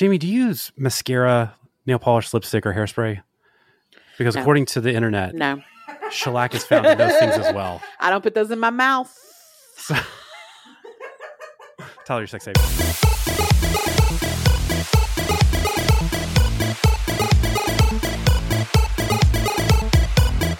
Jamie, do you use mascara, nail polish, lipstick, or hairspray? Because No. according to the internet, No, shellac is found in those things as well. I don't put those in my mouth. So, Tyler, your sex tape.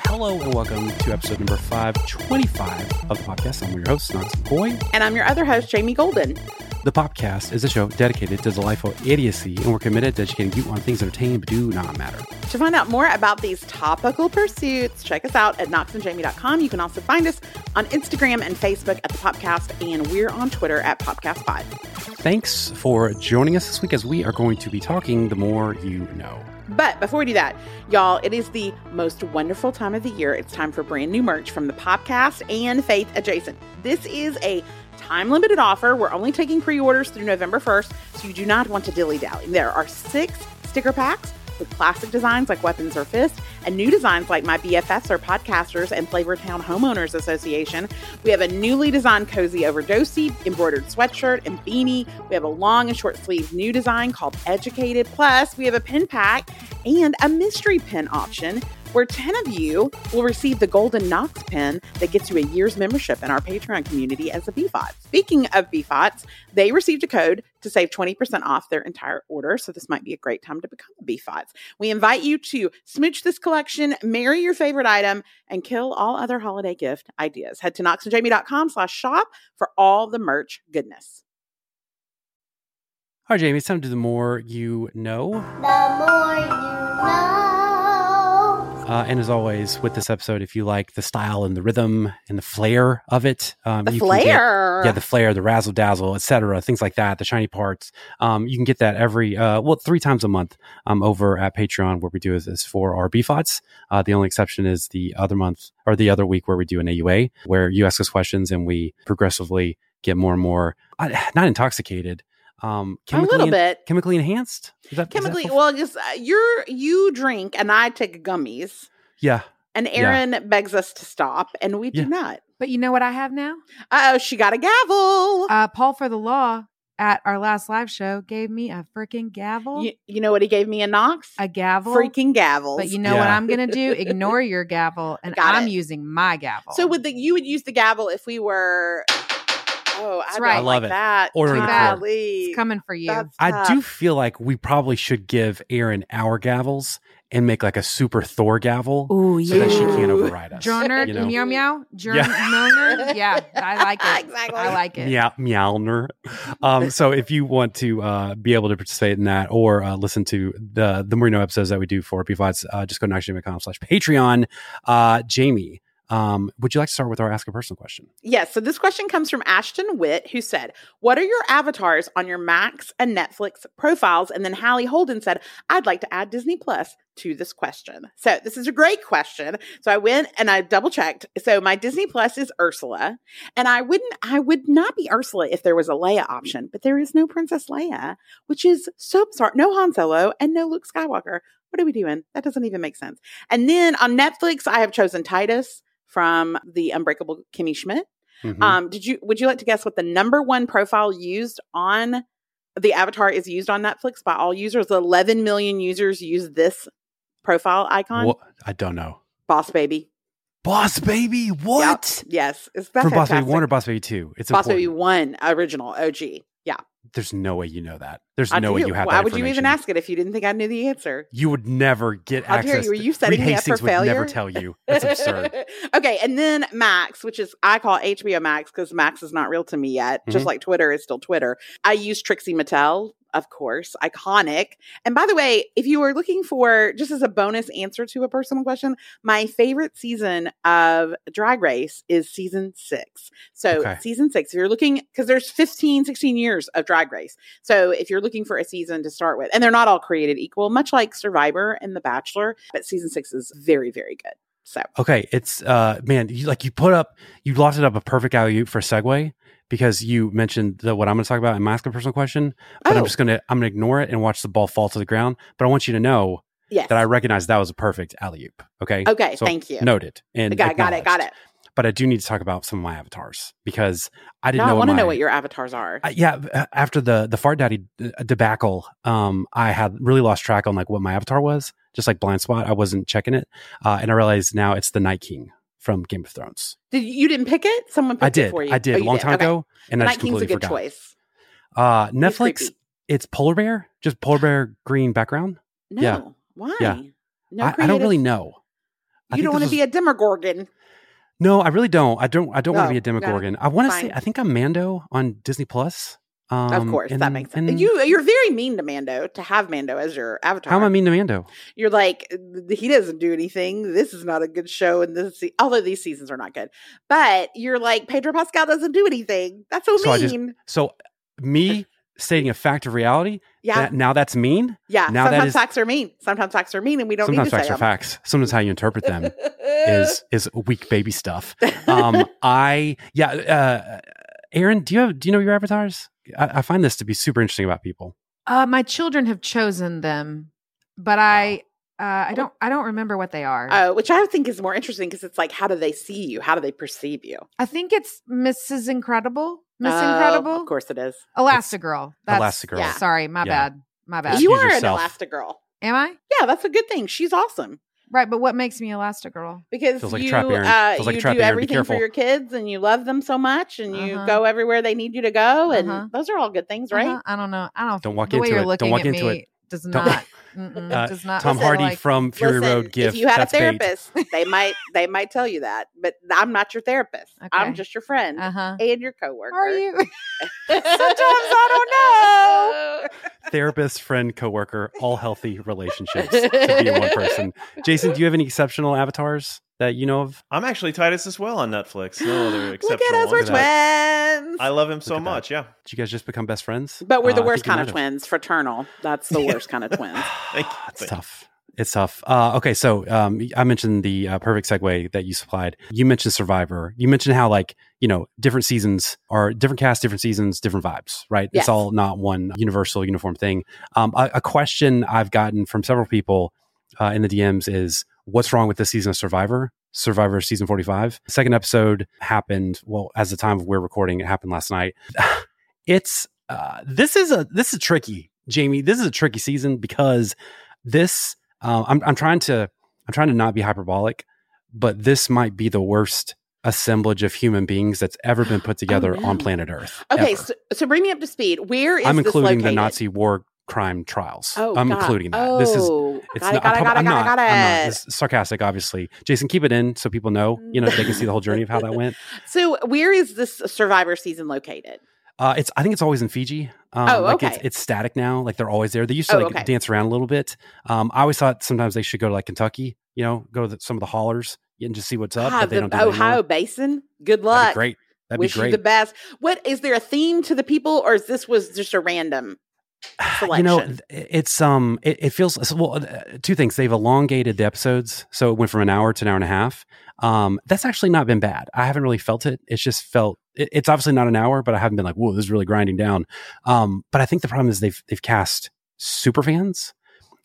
Hello and welcome to episode number 525 of the podcast. I'm your host, Knox McCoy. And I'm your other host, Jamie Golden. The Popcast is a show dedicated to delightful idiocy, and we're committed to educating you on things that entertain but do not matter. To find out more about these topical pursuits, check us out at knoxandjamie.com. You can also find us on Instagram and Facebook at the Popcast, and we're on Twitter at Popcast5. Thanks for joining us this week as we are going to be talking the more you know. But before we do that, y'all, it is the most wonderful time of the year. It's time for brand new merch from the Popcast and Faith Adjacent. This is a time limited offer. We're only taking pre orders through November 1st, so you do not want to dilly dally. There are six sticker packs with classic designs like Weapons or Fist and new designs like My BFFs or Podcasters and Flavortown Homeowners Association. We have a newly designed cozy overdosey embroidered sweatshirt and beanie. We have a long and short sleeve new design called Educated. Plus, we have a pin pack and a mystery pin option where 10 of you will receive the Golden Knox pin that gets you a year's membership in our Patreon community as a BFOT. Speaking of BFOTs, they received a code to save 20% off their entire order. So this might be a great time to become a BFOTs. We invite you to smooch this collection, marry your favorite item, and kill all other holiday gift ideas. Head to knoxandjamie.com slash shop for all the merch goodness. All right, Jamie, it's time to do the more you know. The more you know. Uh, and as always, with this episode, if you like the style and the rhythm and the flair of it, um, The you can get- flair. yeah, the flair, the razzle dazzle, etc., things like that, the shiny parts. Um, you can get that every uh, well three times a month um, over at Patreon, where we do is, is for our BFOTs. Uh, the only exception is the other month or the other week where we do an AUA, where you ask us questions and we progressively get more and more uh, not intoxicated, um, a chemically little en- bit. chemically enhanced. Is that Chemically, the- well, just uh, you're you drink and I take gummies, yeah. and Yeah. Aaron begs us to stop, and we Yeah. do not. But you know what I have now? Oh, she got a gavel. Uh, Paul for the Law at our last live show gave me a freaking gavel. you, you know what he gave me a Knox? a gavel. Freaking gavel But you know what I'm going to do? Ignore your gavel, and Got I'm it. using my gavel. so would the you would use the gavel if we were? Oh, I That's right. I love like it. that. Order the Golly. it's coming for you. That's I tough. do feel like we probably should give Aaron our gavels and make like a super Thor gavel Ooh, so that she can't override us. Journer, you know? meow meow, Journer, Yeah. yeah, I like it. Exactly. I like it. Meow, meowner. Um, so if you want to uh, be able to participate in that or uh, listen to the the Marino episodes that we do for BFOTs, uh, just go to knoxandjamie.com slash Patreon. Uh, Jamie, um, would you like to start with our Ask a Personal question? Yes. So this question comes from Ashton Witt, who said, What are your avatars on your Max and Netflix profiles? And then Hallie Holden said, I'd like to add Disney Plus to this question. So this is a great question. So I went and I double checked. So my Disney Plus is Ursula. And I wouldn't, I would not be Ursula if there was a Leia option, but there is no Princess Leia, which is so bizarre. No Han Solo and no Luke Skywalker. What are we doing? That doesn't even make sense. And then on Netflix, I have chosen Titus from the Unbreakable Kimmy Schmidt. Mhm. Um, did you would you like to guess what the number one profile used on the avatar is used on Netflix by all users? 11 million users use this profile icon. What? I don't know. Boss baby. Boss Baby, what? Yep. Yes. Is For that Boss Baby 1 or Boss Baby 2? It's Boss Baby 1 original OG. There's no way you know that. There's I no way you have Why that would you even ask it if you didn't think I knew the answer? You would never get How dare access. you? Were you setting me up for would never tell you. That's absurd. okay, and then Max, which is I call HBO Max because Max is not real to me yet, Mm-hmm. just like Twitter is still Twitter. I use Trixie Mattel, of course, iconic. And by the way, if you are looking for just as a bonus answer to a personal question, my favorite season of Drag Race is season six. So Okay. season six, if you're looking, because there's 15, 16 years of Drag Race. So if you're looking for a season to start with, and they're not all created equal, much like Survivor and The Bachelor, but season six is very, very good. So Okay, it's uh man, you like you put up you lofted up a perfect alley for a segue because you mentioned the, what I'm going to talk about in my ask a personal question, but I'm Oh. just going to I'm going to ignore it and watch the ball fall to the ground. But I want you to know yes. that I recognize that was a perfect alley oop. Okay. Okay, So thank you. Noted and got, got it, got it. but I do need to talk about some of my avatars because I didn't No, I want to know what your avatars are. Uh, yeah, uh, after the the fart daddy uh, debacle, um, I had really lost track on like what my avatar was. Just like blind spot, I wasn't checking it, uh, and I realized now it's the Night King from Game of Thrones. Did you didn't pick it? Someone picked I it did, for you. I did Oh, a long time Okay. ago, and I Night just King's a good forgot. choice. Uh, Netflix, it's polar bear, just polar bear green background. No. Yeah. Why? Yeah. No I, I don't really know. I You don't want to be a Demogorgon. No, I really don't. I don't. I don't want to be a no, I want to say. I think I'm Mando on Disney Plus. Um, of course, that makes sense. and You you're very mean to Mando to have Mando as your avatar. How am I mean to Mando? You're like he doesn't do anything. This is not a good show, and this se- although these seasons are not good, but you're like Pedro Pascal doesn't do anything. That's so So I just- mean. So me stating a fact of reality. yeah, That, now that's mean. yeah. now that Sometimes is- facts are mean. Sometimes facts are mean, and we don't Sometimes need to facts are facts. Sometimes how you interpret them them. is is weak baby stuff. Um, I yeah. Uh, Aaron, do you have do you know your avatars? I, I find this to be super interesting about people. Uh, my children have chosen them, but I uh, I don't I don't remember what they are. Uh, which I think is more interesting because it's like, how do they see you? How do they perceive you? I think it's Mrs. Incredible. Miss Oh, Incredible. of course it is. Elastigirl. That's, Elastigirl. Yeah. Sorry, my Yeah. bad. My bad. Excuse you are yourself. an Elastigirl. Am I? Yeah, that's a good thing. She's awesome Right, but what makes me Elastigirl? because Feels like a you trap, Aaron. uh, Feels like a you trap, do Aaron. Be everything for careful. your kids and you love them so much and you Uh-huh. go everywhere they need you to go and Uh-huh. those are all good things, right? Uh-huh. I don't know. I don't. Don't walk the way into you're it. looking Don't walk at into me it. does Don't- not. Mm-mm, Uh, does not. Tom Hardy like- from Fury Listen, Road gift. if you had a that's bait. therapist, they might they might tell you that, but I'm not your therapist. I'm just your friend Uh huh. and your coworker. Are you? Sometimes I don't know. Therapist, friend, coworker, all healthy relationships to be one person. Jason, do you have any exceptional avatars that you know of? I'm actually Titus as well on Netflix. No other Look at us, we're twins. I love him so Look that. much. Yeah. Did you guys just become best friends? but we're the Uh, worst kind of might have. twins, fraternal. That's the worst kind of twins. Thank you. It's tough. It's tough. Uh, okay, so um, I mentioned the uh, perfect segue that you supplied. You mentioned Survivor. You mentioned how like you know different seasons are different casts, different seasons, different vibes. Right? Yes. It's all not one universal, uniform thing. Um, a, a question I've gotten from several people uh, in the DMs is, "What's wrong with this season of Survivor?" Survivor season forty five. Second episode happened. Well, as the time of we're recording, it happened last night. it's uh, this is a this is tricky, Jamie. This is a tricky season because this uh, I'm I'm trying to I'm trying to not be hyperbolic, but this might be the worst assemblage of human beings that's ever been put together Oh, no. on planet Earth. Okay, so, so bring me up to speed. Where is I'm including the? Nazi war crime trials. Oh, I'm God. including that. Oh, This is it's got it, not, got I'm, it, got I'm got it, not, got I'm not. it. It's sarcastic, obviously. Jason, keep it in so people know. You know, they can see the whole journey of how that went. So where is this Survivor season located? Uh, it's I think it's always in Fiji. Um, Oh, like It's, okay. it's static now. Like they're always there. They used to Oh, like okay. dance around a little bit. Um, I always thought sometimes they should go to like Kentucky. You know, go to the, some of the haulers and just see what's up. Ah, but they the don't do Ohio. Basin. Good luck. great. That'd Wish be great. you the best. What is there a theme to the people, or is this was just a random? you know it's um it, it feels well uh, two things. They've elongated the episodes so it went from an hour to an hour and a half. Um that's actually not been bad. I haven't really felt it. It's just felt it, it's obviously not an hour but i haven't been like whoa this is really grinding down. Um but i think the problem is they've they've cast super fans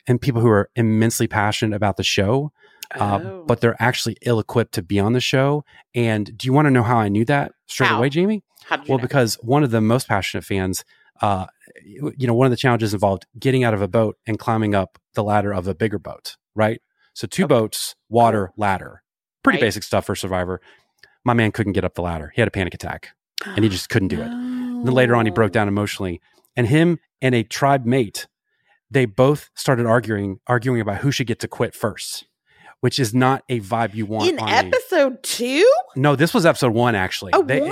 and people who are immensely passionate about the show uh, Oh. but they're actually ill equipped to be on the show. And do you want to know how i knew that straight How? away jamie? How did you well, know? because one of the most passionate fans, uh, you know, one of the challenges involved getting out of a boat and climbing up the ladder of a bigger boat, right? So two Okay. boats, water, ladder. Pretty Oh. Right. basic stuff for Survivor. My man couldn't get up the ladder. He had a panic attack and he just couldn't do it. And then later on, he broke Oh. down emotionally. And him and a tribe mate, they both started arguing, arguing about who should get to quit first, which is not a vibe you want. in on a- episode two. no, this was episode one actually. A They- one?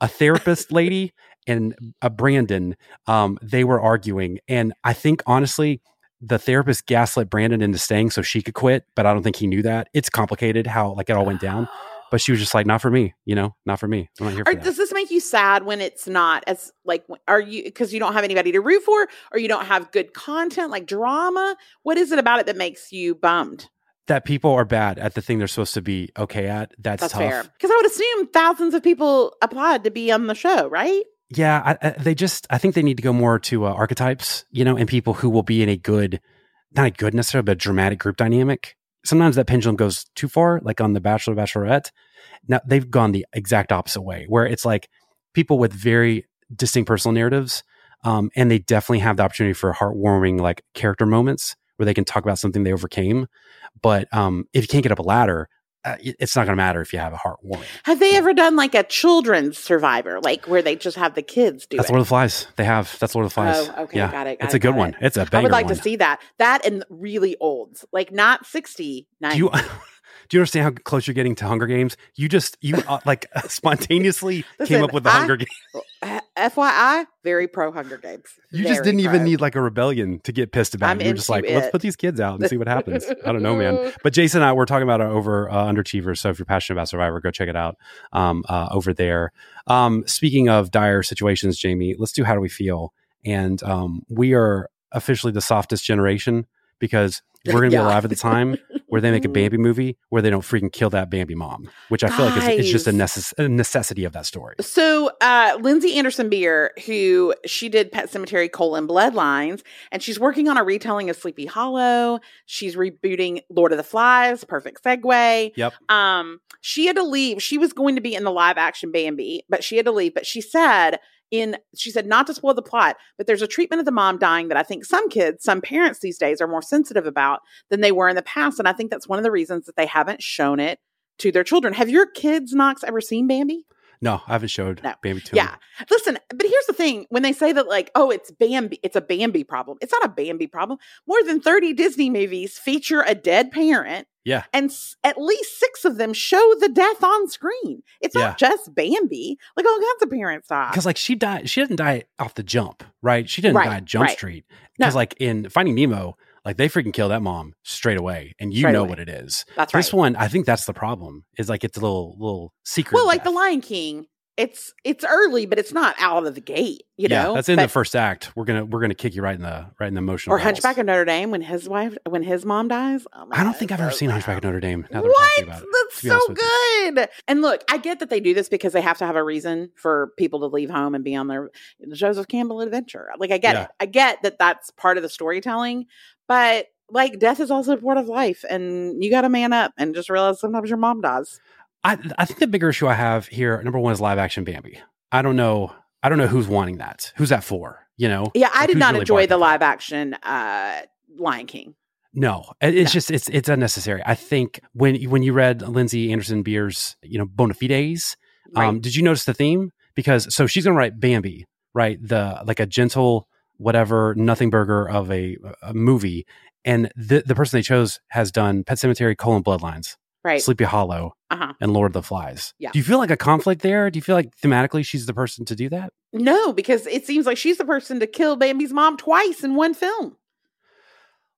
a therapist lady and a Brandon, um, they were arguing. And I think honestly, the therapist gaslit Brandon into staying so she could quit, but I don't think he knew that. It's complicated how like it all went down. But she was just like, not for me, you know, not for me. I'm not here for Or that. does this make you sad when it's not as like are you because you don't have anybody to root for or you don't have good content like drama? What is it about it that makes you bummed? that people are bad at the thing they're supposed to be okay at. That's, That's tough. Because I would assume thousands of people applied to be on the show, right? Yeah, I, I, they just. I think they need to go more to uh, archetypes, you know, and people who will be in a good, not a good necessarily, but dramatic group dynamic. sometimes that pendulum goes too far, like on The Bachelor, Bachelorette. Now they've gone the exact opposite way, where it's like people with very distinct personal narratives, um, and they definitely have the opportunity for heartwarming like character moments where they can talk about something they overcame. But um, if you can't get up a ladder, uh, it's not going to matter if you have a heartwarming. Have they ever done like a children's survivor, like where they just have the kids do That's it? Lord of the Flies. They have that's Lord of the Flies. Oh, okay, yeah. got it. got it's it, a good one. it. It's a banger I would like one. to see that. That and really olds, like not 60, 90. Do you do you understand how close you're getting to Hunger Games? You just you uh, like spontaneously came up with the I- Hunger Games. FYI, very pro Hunger Games. You just didn't even need like a rebellion to get pissed about. I'm it. You're just like, into let's put these kids out and see what happens. I don't know, man. But Jason and I, we're talking about it over uh, Underachievers. So if you're passionate about Survivor, go check it out um, uh, over there. Um, speaking of dire situations, Jamie, let's do How Do We Feel? And um, we are officially the softest generation because we're going to Yeah. be alive at the time where they make a Bambi movie where they don't freaking kill that Bambi mom, which I feel like is, is just a, necess- a necessity of that story. So, uh, Lindsey Anderson Beer, who she did Pet Sematary colon Bloodlines, and she's working on a retelling of Sleepy Hollow. She's rebooting Lord of the Flies. Perfect segue. Yep. Um, she had to leave. She was going to be in the live action Bambi, but she had to leave. But she said in she said not to spoil the plot, but there's a treatment of the mom dying that I think some kids, some parents these days are more sensitive about than they were in the past, and I think that's one of the reasons that they haven't shown it to their children. Have your kids, Knox, ever seen Bambi? No, I haven't showed No. Bambi to. Yeah. Listen, but here's the thing when they say that, like, oh, it's Bambi, it's a Bambi problem. It's not a Bambi problem. More than 30 Disney movies feature a dead parent, Yeah. and s- at least six of them show the death on screen. It's Yeah. not just Bambi. Like, oh, kinds of parents die. because like she died she didn't die off the jump right she didn't Right, die at jump right. street No. because like in finding nemo like they freaking kill that mom straight away and you Straight know away. what it is That's right. this one i think that's the problem is like it's a little little secret well, like The. Lion King, it's it's early, but it's not out of the gate, you yeah know? that's in But- the first act we're gonna we're gonna kick you right in the right in the emotional Or balls. Hunchback of Notre Dame when his wife, when his mom dies. Oh i don't God, think i've ever seen sad. hunchback of notre dame now that we're What? about it That's so with you. good. And look, I get that they do this because they have to have a reason for people to leave home and be on their Joseph Campbell adventure. Like, I get Yeah. it. I get that that's part of the storytelling, but like, death is also a part of life, and you got to man up and just realize sometimes your mom dies. I, I think the bigger issue i have here number one is live action bambi i don't know i don't know who's wanting that who's that for you know Yeah, I Like, did not really enjoy the live action uh, Lion King. No, it's No. just it's it's unnecessary. I think when when you read Lindsey Anderson Beer's you know Bona Fides, Right. um, did you notice the theme? Because so she's gonna write Bambi, right? The like a gentle whatever nothing burger of a, a movie, and the the person they chose has done Pet Sematary: colon Bloodlines, right. Sleepy Hollow, Uh huh. and Lord of the Flies. Yeah. Do you feel like a conflict there? Do you feel like thematically she's the person to do that? No, because it seems like she's the person to kill Bambi's mom twice in one film.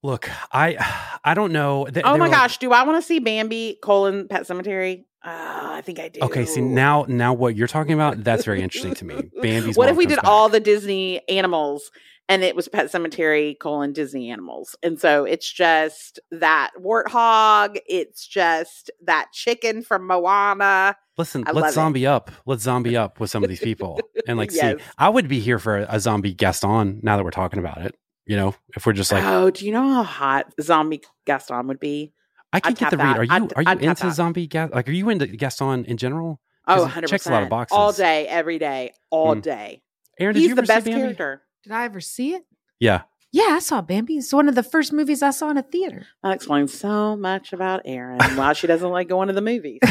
Look, I I don't know. They- Oh my were like- gosh, do I want to see Bambi colon Pet Cemetery? Uh, I think I do. Okay, see now now what you're talking about that's very interesting to me. Bambi's what if we did back. all the Disney animals and it was Pet Cemetery colon Disney animals? And so it's just that warthog, it's just that chicken from Moana. Listen, I let's zombie up. Let's zombie up with some of these people and like Yes. see. I would be here for a, zombie Gaston. Now that we're talking about it, you know, if we're just like, oh, do you know how hot zombie Gaston would be? I can I'd get the read. Are you I'd- are you I'd into zombie Gas? Like, are you into Gaston in general? Oh, 'Cause it 100 checks a lot of boxes. All day, every day, all Mm. day. Aaron, did He's you the best character. Did I ever see it? Yeah, Yeah, I saw Bambi. It's one of the first movies I saw in a theater. That explains so much about Erin. Why she doesn't like going to the movies.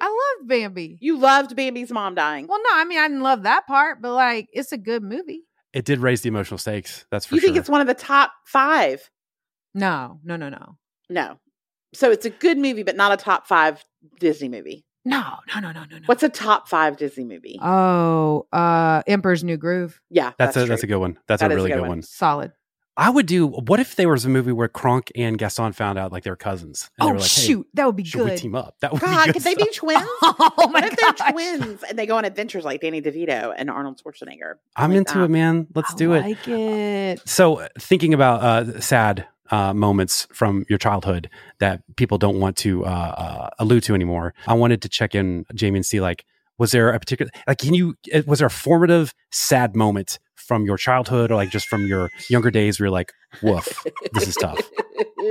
I love Bambi. You loved Bambi's mom dying. Well, no, I mean I didn't love that part, but like it's a good movie. it did raise the emotional stakes. That's for you sure. think it's one of the top five? No, no, no, no, No. So it's a good movie, but not a top five Disney movie. No, no, no, no, no, no. What's a top five Disney movie? Oh, uh, Emperor's New Groove. yeah, that's, a that's a good one. That's That a is a really good good one. one. Solid. I would do. What if there was a movie where Kronk and Gaston found out like they're cousins? And they Oh were like, hey, shoot, that would be should we good. team up? That would be good. God, could good they be twins? Oh my what if they're twins and they go on adventures like Danny DeVito and Arnold Schwarzenegger? I'm Like into that. it, man. Let's I do it. Like it. So, uh, thinking about uh, sad uh, moments from your childhood that people don't want to uh, uh, allude to anymore, I wanted to check in, Jamie, and see like, was there a particular like, can you? uh, Was there a formative sad moment from your childhood, or like just from your younger days, where you're like, Woof. This is tough.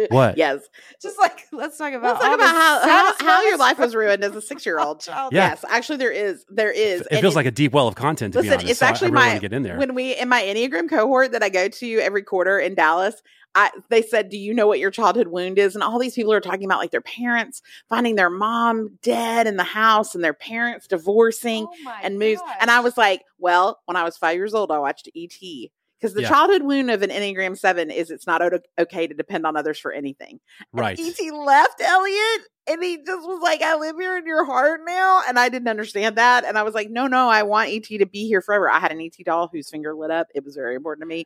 What? Yes. Just like let's talk about Let's talk about how, how, how your life was ruined as a six year old. childhood. Yeah. Yes, actually, there is. There is. It And feels like a deep well of content. To be Listen, honest, it's so I- actually I, really my- want to get in there. when we in my Enneagram cohort that I go to every quarter in Dallas, I they said, "Do you know what your childhood wound is?" And all these people are talking about like their parents finding their mom dead in the house and their parents divorcing Oh and moves. And I was like, "Well, when I was five years old, I watched ET." Because the Yeah. childhood wound of an Enneagram 7 is it's not okay to depend on others for anything. And right. ET left Elliot and he just was like, I live here in your heart now. And I didn't understand that. And I was like, no, no, I want ET to be here forever. I had an ET doll whose finger lit up. It was very important to me.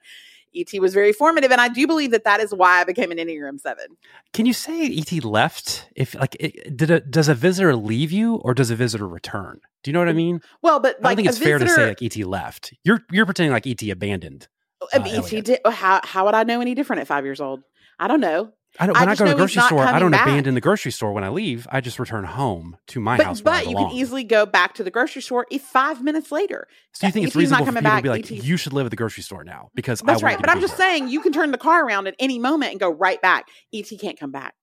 ET was very formative. And I do believe that that is why I became an Enneagram 7. Can you say ET left? If like, it, did a, does a visitor leave you or does a visitor return? Do you know what I mean? Well, but I like think a it's fair to say like ET left. You're you're pretending like ET abandoned. uh, uh, ET did, how, how would I know any different at five years old? I don't know. I don't. I When I, just go to the grocery store, I don't back. abandon the grocery store when I leave. I just return home to my But, house. But you can easily go back to the grocery store if five minutes later. So you think it's ET 's not reasonable for people to be like, ET you should live at the grocery store now because I That's want right. But to I'm just here." saying you can turn the car around at any moment and go right back. ET can't come back.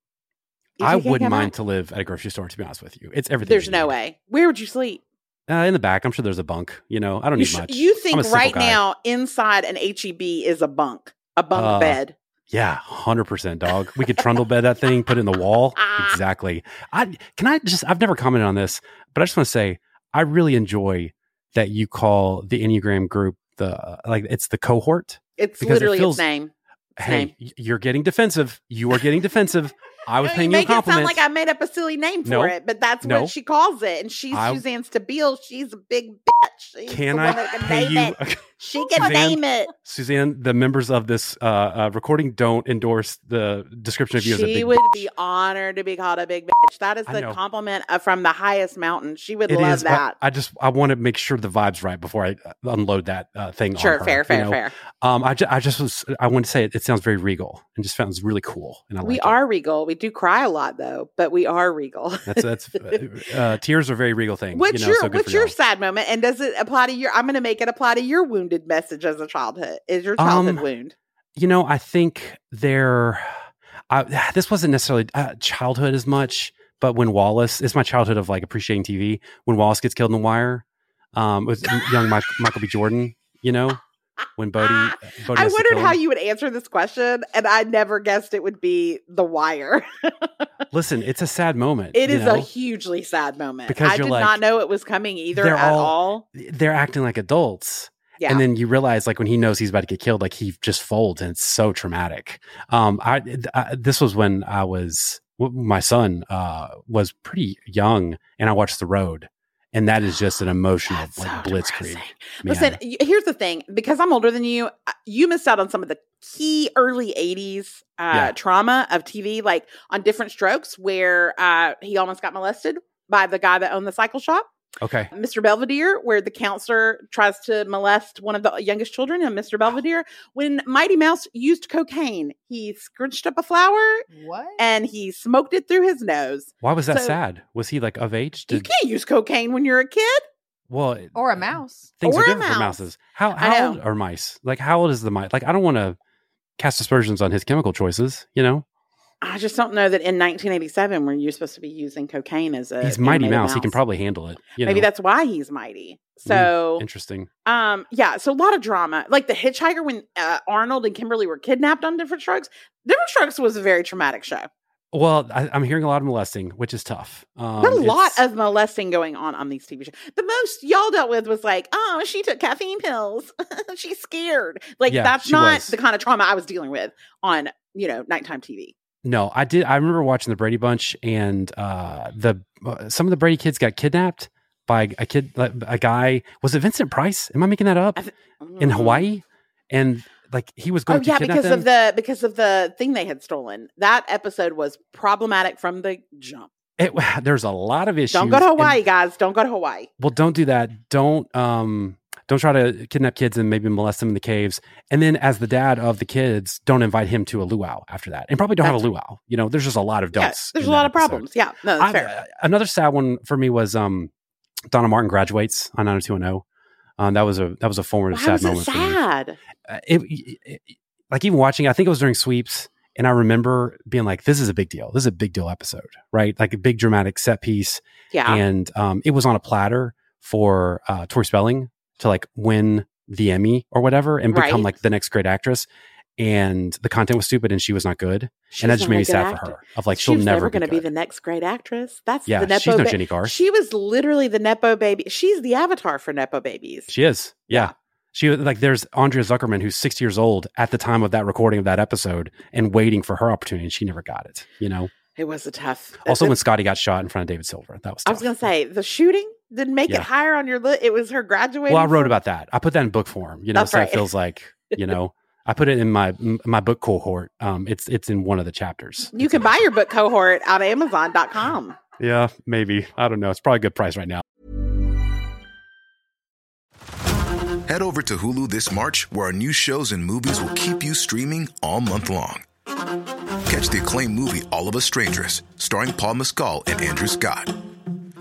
ET I wouldn't mind back. to live at a grocery store. To be honest with you, it's everything. There's no need. way. Where would you sleep? Uh, in the back, I'm sure there's a bunk. You know, I don't You, need sh- much. you think right guy. now inside an HEB is a bunk, a bunk Uh, bed. Yeah, hundred percent, dog. We could trundle bed that thing, put it in the wall. Ah. exactly. I can I just I've never commented on this, but I just want to say I really enjoy that you call the Enneagram group the like it's the cohort. It's because it literally feels- its name. Hey, name. you're getting defensive. You are getting defensive. I was You paying you a make it sound like I made up a silly name for No. it, but that's No. what she calls it. And she's I- Suzanne Stabile. She's a big bitch. She's can I can pay you? It. She can Suzanne? name it. Suzanne, the members of this uh, uh, recording don't endorse the description of you as a big. She would bitch. be honored to be called a big bitch. That is the compliment uh, from the highest mountain. She would It love is, that. I just I want to make sure the vibes right before I uh, unload that uh, thing. on Sure, her, fair, you fair, know? fair. Um, I, ju- I just was I want to say it. It sounds very regal and just sounds really cool. And I we like are regal. We do cry a lot though, but we are regal. That's that's uh, tears are a very regal thing. What's you know, your so good what's your y'all. sad moment, and does it apply to your? I'm going to make it apply to your wounded message as a childhood. Is your childhood Um, wound? You know, I think there. I, this wasn't necessarily uh, childhood as much, but when Wallace, it's my childhood of like appreciating TV. When Wallace gets killed in the wire, um, with young Michael B. Jordan, you know, when Bodie, uh, Bodie I wondered how you would answer this question, and I never guessed it would be The Wire. Listen, it's a sad moment. It is know? a hugely sad moment. Because I did like- not know it was coming either at all- all. They're acting like adults. Yeah. And then you realize, like, when he knows he's about to get killed, like he just folds, and it's so traumatic. Um, I, I this was when I was my son uh was pretty young, and I watched The Road, and that is just an emotional like so blitzkrieg. Listen, here's the thing. Because I'm older than you, you missed out on some of the key early 80s uh, Yeah. trauma of TV, like on Different Strokes, where uh, he almost got molested by the guy that owned the cycle shop. Okay, Mr. Belvedere, where the counselor tries to molest one of the youngest children, and Mr. Belvedere, when Mighty Mouse used cocaine, he scrunched up a flower What? and he smoked it through his nose. why was that So- sad? Was he like of age? you can't use cocaine when you're a kid. well, or a mouse. things Or are a different for mouse. mouses. How how old are mice? Like how old is the mice? Like I don't want to cast aspersions on his chemical choices. You know, I just don't know that in 1987, when you're supposed to be using cocaine as a he's Mighty animated Mouse. He can probably handle it. You maybe know? that's why he's mighty. So, interesting. um, yeah, so a lot of drama, like the Hitchhiker when uh, Arnold and Kimberly were kidnapped on Different Strokes. Different Strokes was a very traumatic show. Well, I, I'm hearing a lot of molesting, which is tough. Um, a lot of molesting going on on these TV shows. The most y'all dealt with was like, oh, she took caffeine pills. She's scared. Like Yeah, that's not was. the kind of trauma I was dealing with on you know nighttime TV. No. I did. I remember watching the Brady Bunch, and uh, the uh, some of the Brady kids got kidnapped by a kid, a guy. Was it Vincent Price? Am I making that up? Th- In Mhm. Hawaii, and like he was Oh going to yeah, because them. of the because of the thing they had stolen. That episode was problematic from the jump. It, there's a lot of issues. Don't go to and- Hawaii, guys. Don't go to Hawaii. well, don't do that. Don't um don't try to kidnap kids and maybe molest them in the caves. And then as the dad of the kids, don't invite him to a luau after that. And probably don't have a luau. You know, there's just a lot of Yeah, don'ts. there's a lot of episode. problems. Yeah, no, that's I- fair. another sad one for me was um Donna Martin graduates on 90210. Um, that was a that was a formative Why sad moment for me. sad? Uh, it, it- it- like even watching, I think it was during sweeps, and I remember being like, "This is a big deal. This is a big deal episode, right? Like a big dramatic set piece." Yeah. And um, it was on a platter for uh, Tori Spelling to like win the Emmy or whatever and become Right. like the next great actress. And the content was stupid, and she was not good, and that just made me sad actor. for her. Of like, she she'll never, never going to be the next great actress. That's Yeah, the Nepo she's no ba- Jennie Garth. She was literally the Nepo baby. She's the avatar for Nepo babies. She is. Yeah. Yeah. She was like there's Andrea Zuckerman who's 60 years old at the time of that recording of that episode and waiting for her opportunity and she never got it, you know. It was a tough. Also the- when uh, Scotty got shot in front of David Silver. That was I was going to say the shooting didn't make Yeah. it higher on your list. It was her graduating. well, I wrote about that. I put that in book form, you know, That's so right. it feels like, you know, I put it in my my book cohort. Um it's it's in one of the chapters. You can buy your book cohort on Amazon.com. Yeah, maybe. I don't know. It's probably a good price right now. Head over to Hulu this March, where our new shows and movies will keep you streaming all month long. Catch the acclaimed movie All of Us Strangers, starring Paul Mescal and Andrew Scott.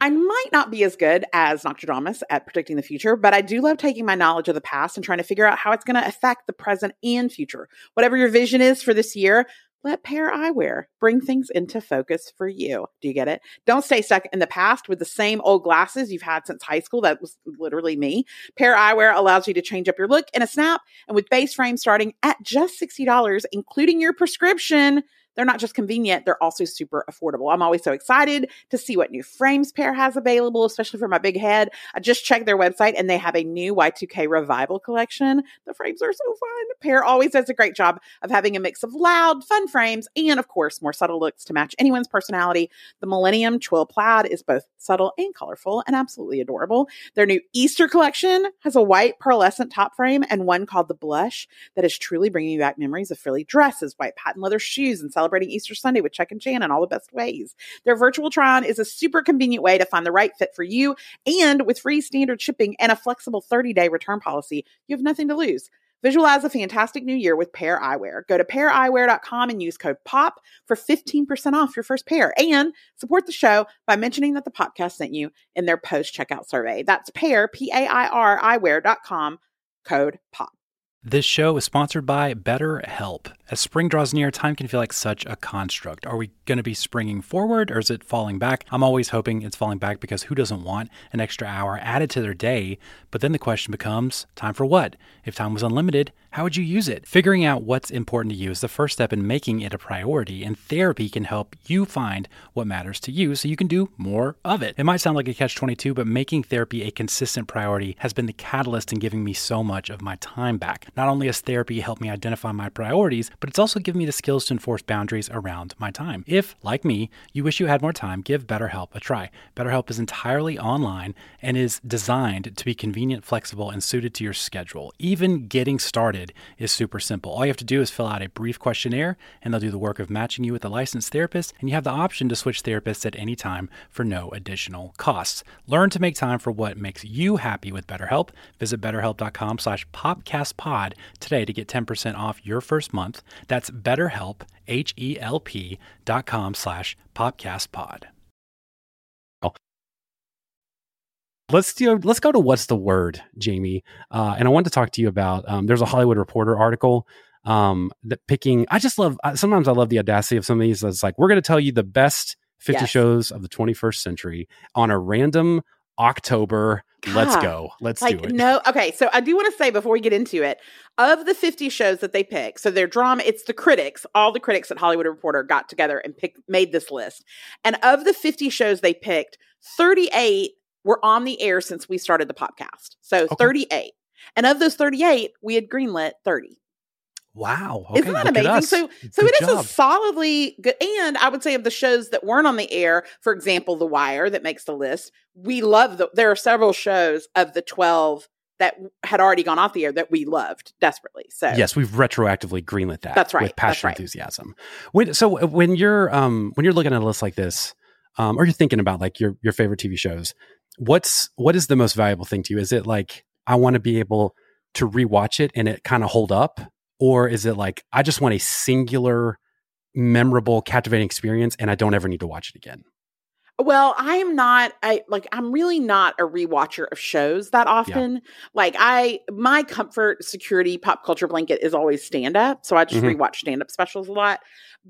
I might not be as good as Nostradamus at predicting the future, but I do love taking my knowledge of the past and trying to figure out how it's going to affect the present and future. Whatever your vision is for this year, let Pair Eyewear bring things into focus for you. Do you get it? Don't stay stuck in the past with the same old glasses you've had since high school. That was literally me. Pair Eyewear allows you to change up your look in a snap, and with base frame starting at just $60, including your prescription. They're not just convenient, they're also super affordable. I'm always so excited to see what new frames Pair has available, especially for my big head. I just checked their website and they have a new Y2K revival collection. The frames are so fun. Pair always does a great job of having a mix of loud, fun frames and, of course, more subtle looks to match anyone's personality. The Millennium Twill Plaid is both subtle and colorful and absolutely adorable. Their new Easter collection has a white pearlescent top frame and one called the Blush that is truly bringing back memories of frilly dresses, white patent leather shoes, and celebrating Easter Sunday with Chuck and Jan in all the best ways. Their virtual try on is a super convenient way to find the right fit for you. And with free standard shipping and a flexible 30 day return policy, you have nothing to lose. Visualize a fantastic new year with Pair Eyewear. Go to paireyewear.com and use code POP for 15% off your first pair and support the show by mentioning that the podcast sent you in their post checkout survey. That's pair, P A I R, eyewear.com, code POP. This show is sponsored by BetterHelp. As spring draws near, time can feel like such a construct. Are we going to be springing forward or is it falling back? I'm always hoping it's falling back because who doesn't want an extra hour added to their day? But then the question becomes time for what? If time was unlimited, how would you use it? Figuring out what's important to you is the first step in making it a priority, and therapy can help you find what matters to you so you can do more of it. It might sound like a catch 22, but making therapy a consistent priority has been the catalyst in giving me so much of my time back. Not only has therapy helped me identify my priorities, but it's also given me the skills to enforce boundaries around my time. If, like me, you wish you had more time, give BetterHelp a try. BetterHelp is entirely online and is designed to be convenient, flexible, and suited to your schedule. Even getting started is super simple. All you have to do is fill out a brief questionnaire, and they'll do the work of matching you with a licensed therapist, and you have the option to switch therapists at any time for no additional costs. Learn to make time for what makes you happy with BetterHelp. Visit betterhelp.com slash popcastpod today to get 10% off your first month. That's betterhelp, H-E-L-P dot com slash popcastpod. Let's do. Let's go to what's the word, Jamie. Uh, and I want to talk to you about. Um, there's a Hollywood Reporter article um, that picking. I just love. I- Sometimes I love the audacity of some of these. It's like we're going to tell you the best 50 Yes. shows of the 21st century on a random October. Let's go. Let's like do it. no okay so i do want to say before we get into it of the 50 shows that they pick so their drama it's the critics all the critics at hollywood reporter got together and picked made this list and of the 50 shows they picked 38 were on the air since we started the podcast. So 38. And of those 38, we had greenlit 30. Wow. Okay, Isn't that amazing? So so Good it is a solidly good and I would say of the shows that weren't on the air, for example, The Wire that makes the list, we love the there are several shows of the 12 that had already gone off the air that we loved desperately. So Yes, we've retroactively greenlit that. That's right, With passion right. enthusiasm. When, so uh, when you're um when you're looking at a list like this, um, or you're thinking about like your your favorite TV shows, what's what is the most valuable thing to you? Is it like I want to be able to rewatch it and it kind of hold up, or is it like I just want a singular, memorable, captivating experience and I don't ever need to watch it again? Well, I'm not I like I'm really not a rewatcher of shows that often. Like I my comfort security pop culture blanket is always stand up, so I just Mhm. rewatch stand up specials a lot.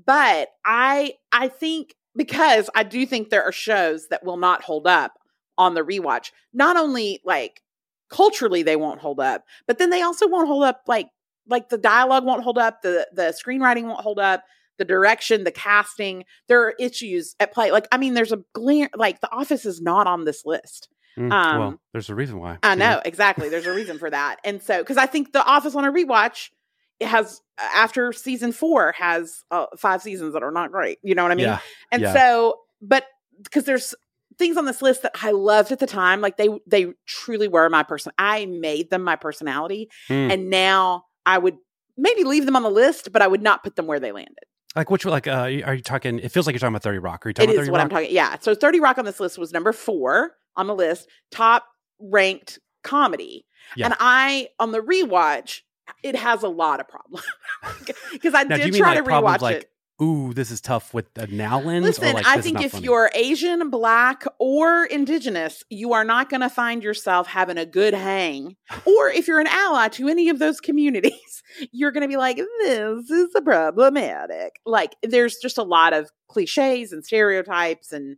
But I I think because I do think there are shows that will not hold up on the rewatch. Not only like culturally they won't hold up, but then they also won't hold up like like the dialogue won't hold up, the the screenwriting won't hold up, the direction, the casting. There are issues at play. Like I mean, there's a glare. Like The Office is not on this list. Mm, Um, well, there's a reason why. I know? know exactly. There's a reason for that, and so because I think The Office on a rewatch. It has after season four has uh, five seasons that are not great. You know what I mean? Yeah. And yeah. so, but because there's things on this list that I loved at the time, like they they truly were my person. I made them my personality, Hmm. and now I would maybe leave them on the list, but I would not put them where they landed. Like which like uh are you talking? It feels like you're talking about Thirty Rock. Are you It talking about is 30 what Rock? I'm talking. Yeah. So 30 Rock on this list was number four on the list, top ranked comedy. Yeah. And I on the rewatch, it has a lot of problems because I Now, did try like to rewatch like, it. Ooh, this is tough with the now lens. Listen, like, I think if funny? you're Asian, black, or indigenous, you are not going to find yourself having a good hang. Or if you're an ally to any of those communities, you're going to be like, this is a problematic. Like, there's just a lot of cliches and stereotypes and,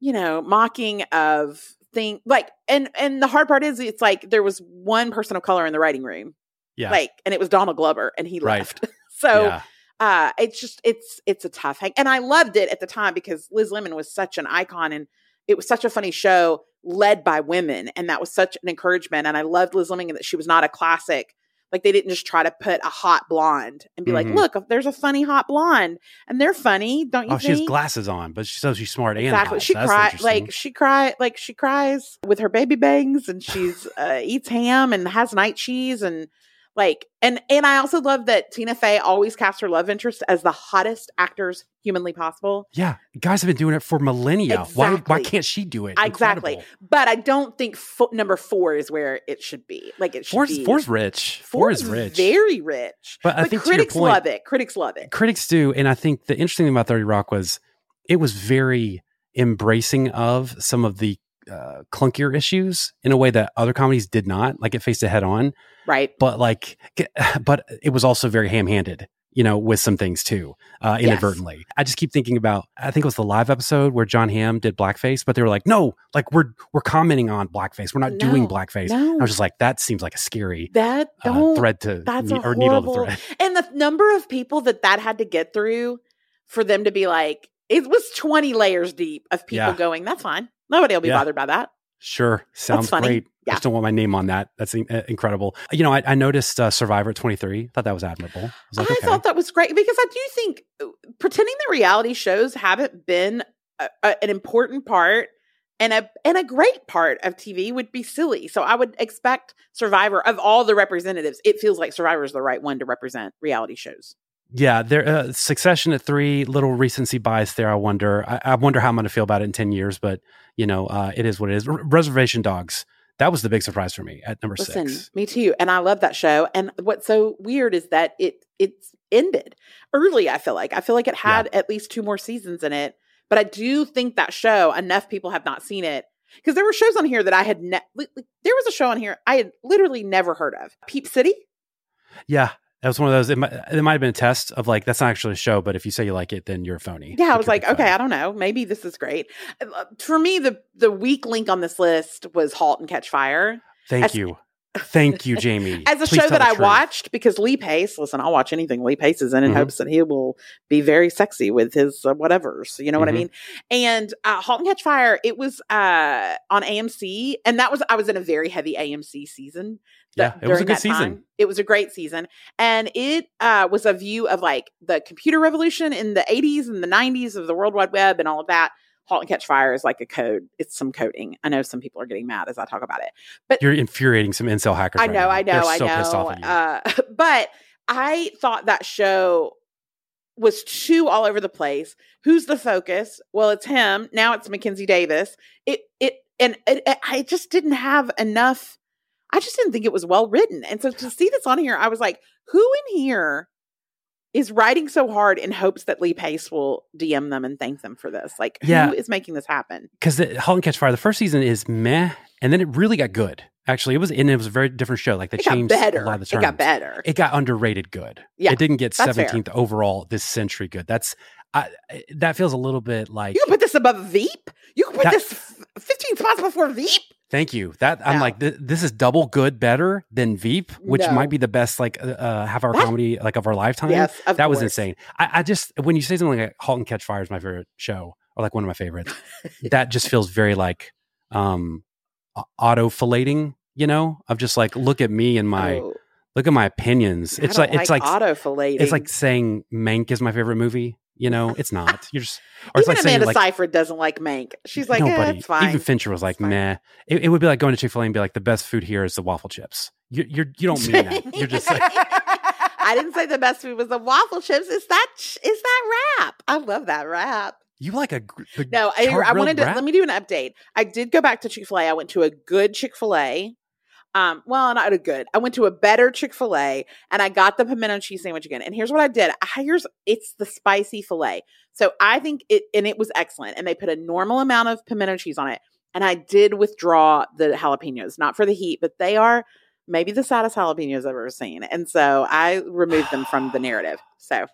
you know, mocking of thing like and and the hard part is it's like there was one person of color in the writing room yeah, like and it was donald glover and he Right. left so yeah. Uh it's just it's it's a tough hang and i loved it at the time because liz lemon was such an icon and it was such a funny show led by women and that was such an encouragement and i loved liz lemon and that she was not a classic like they didn't just try to put a hot blonde and be like Mhm. look there's a funny hot blonde and they're funny don't you Oh, she has glasses on, but she says she's smart and exactly hot, she so cried like she cried like she cries with her baby bangs and she's uh, eats ham and has night cheese and like and and i also love that tina fey always casts her love interest as the hottest actors humanly possible yeah, guys have been doing it for millennia. Why why can't she do it? exactly Incredible. but i don't think fo- number four is where it should be like it should Four's, be four's rich. Four is rich. very rich But I but think critics point- love it critics love it critics do and i think the interesting thing about 30 rock was it was very embracing of some of the uh, clunkier issues in a way that other comedies did not like it faced it head on right but like but it was also very ham-handed you know with some things too uh Yes. inadvertently i just keep thinking about i think it was the live episode where jon hamm did blackface but they were like no like we're we're commenting on blackface we're not doing blackface no. i was just like that seems like a scary that uh, thread to That's ne- or needle to thread And the number of people that that had to get through for them to be like, it was 20 layers deep of people Yeah. going, that's fine. Nobody will be Yeah. bothered by that. Sure, sounds great. I just don't want my name on that. That's uh, incredible. You know, I, I noticed uh, Survivor at 23. Thought that was admirable. I was like, I okay. thought that was great because I do think uh, pretending that reality shows haven't been a, a- an important part and a and a great part of TV would be silly. So I would expect Survivor of all the representatives, it feels like Survivor is the right one to represent reality shows. Yeah, there. Uh, Succession at three. Little recency bias there. I wonder. I, I wonder how I'm going to feel about it in 10 years. But you know, uh, it is what it is. R- Reservation Dogs. That was the big surprise for me at number Listen, six. me too. And I love that show. And what's so weird is that it it's ended early, I feel like. I feel like it had at least two more seasons in it. But I do think that show, enough people have not seen it. Because there were shows on here that I had ne- li- li- there was a show on here I had literally never heard of. Peep City? Yeah, that was one of those. It might, it might have been a test of like that's not actually a show, but if you say you like it, then you're a phony. Yeah, I was like, okay, phony. I don't know. Maybe this is great. Uh, For me, the the weak link on this list was Halt and Catch Fire. Thank as- you. Thank you, Jamie. As a Please show that I truth. watched because Lee Pace, listen, I'll watch anything Lee Pace is in in Mhm. hopes that he will be very sexy with his uh, whatevers. You know what I Mhm. mean? And uh, *Halt and Catch Fire*, it was uh, on AMC, and that was I was in a very heavy AMC season. Yeah, it was a good that time. season. It was a great season, and it uh, was a view of like the computer revolution in the '80s and the '90s of the World Wide Web and all of that. *Halt and Catch Fire* is like a code. It's some coding. I know some people are getting mad as I talk about it, but You're infuriating some incel hackers. I right know, now. I know, They're I so know. pissed off at you. Uh, but I thought that show was too all over the place. Who's the focus? Well, it's him. Now it's Mackenzie Davis. It it and it, it- I just didn't have enough. I just didn't think it was well written. And so to see this on here, I was like, who in here is writing so hard in hopes that Lee Pace will DM them and thank them for this? Like, Yeah. who is making this happen? because the *Halt and Catch Fire*, the first season is meh, and then it really got good. Actually, it was and it was a very different show. Like they It got changed better. a lot of the terms. It got better. It got underrated good. Yeah, it didn't get seventeenth overall this century good. That's I, that feels a little bit like. You can put this above Veep. You can put That- this 15 spots before Veep. Thank you. That I'm No. like th- this is double good better than Veep, which No. might be the best like uh, uh, half hour comedy like of our lifetime. Yes, that was insane. I, I just when you say something like *Halt and Catch Fire* is my favorite show or like one of my favorites, that just feels very like um auto filleting. You know, of just like look at me and my Oh, look at my opinions. It's don't like it's like auto filleting. it's like saying Mank is my favorite movie. You know, it's not. You're just or it's even like saying Amanda like Seyfried doesn't like Mank. She's like, nobody. Eh, it's fine. Even Fincher was like, It's. "Meh." It, it would be like going to Chick Fil A and be like, "The best food here is the waffle chips." You, you're you don't mean that. You're just like, I didn't say the best food was the waffle chips. Is that is that wrap. I love that wrap. you like a No, I, I wanted to wrap? let me do an update. I did go back to Chick Fil A. I went to a good Chick Fil A. Um, well, not a good. I went to a better Chick Fil A, and I got the pimento cheese sandwich again. And here's what I did. I, here's it's the spicy filet. So I think it, and it was excellent. And they put a normal amount of pimento cheese on it. And I did withdraw the jalapenos, not for the heat, but they are maybe the saddest jalapenos I've ever seen. And so I removed them from the narrative. So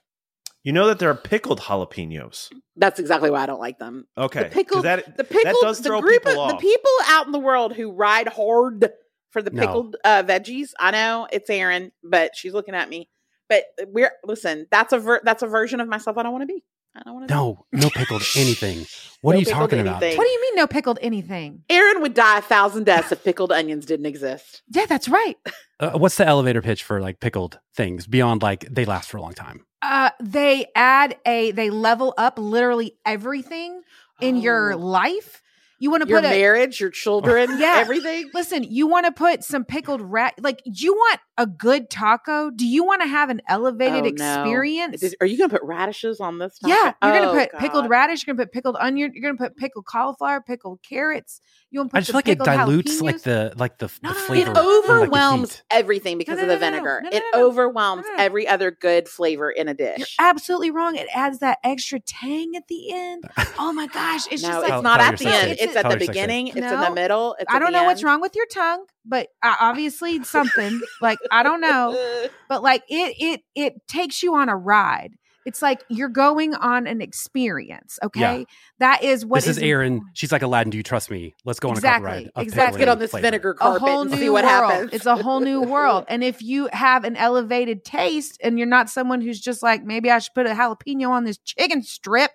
You know that there are pickled jalapenos. that's exactly why I don't like them. Okay, The pickled, that the pickled, that does the throw group people of the people out in the world who ride hard for the No. pickled uh, veggies. I know it's Aaron, but she's looking at me. But we're listen. That's a ver- that's a version of myself I don't want to be. I don't want to. no, no pickled anything. What No are you pickled talking about? What do you mean no pickled anything? Aaron would die a thousand deaths if pickled onions didn't exist. Yeah, that's right. Uh, what's the elevator pitch for like pickled things beyond like they last for a long time? Uh, they add a they level up literally everything in your Oh. life. You want to put a marriage, your children, Yeah. everything. listen. You want to put some pickled rat. Like, do you want a good taco? Do you want to have an elevated Oh, no. experience? Are you going to put radishes on this? Yeah, you're Oh, gonna put pickled radish. You're gonna put pickled onion. You're gonna put pickled cauliflower, pickled carrots. You want to put I just feel like it pickled dilutes like the like the, No, the no, no, flavor. It and, like, overwhelms everything because No, of the vinegar. No, no, it no, no. overwhelms No, no, no. every other good flavor in a dish. You're absolutely wrong. It adds that extra tang at the end. Oh my gosh, it's no, just it's like not at the end. it. It's at the yourself it. beginning. It's in No. the middle. It's I at don't the know what's end. wrong with your tongue, but uh, obviously something. like I don't know, but like it it it takes you on a ride. It's like you're going on an experience. Okay, that is what this is Aaron. important. She's like Aladdin. Do you trust me? Let's go on Exactly, a couple ride. of exactly. Let's get on this flavor. vinegar a carpet whole and new see what world. happens. It's a whole new world. And if you have an elevated taste and you're not someone who's just like, maybe I should put a jalapeno on this chicken strip,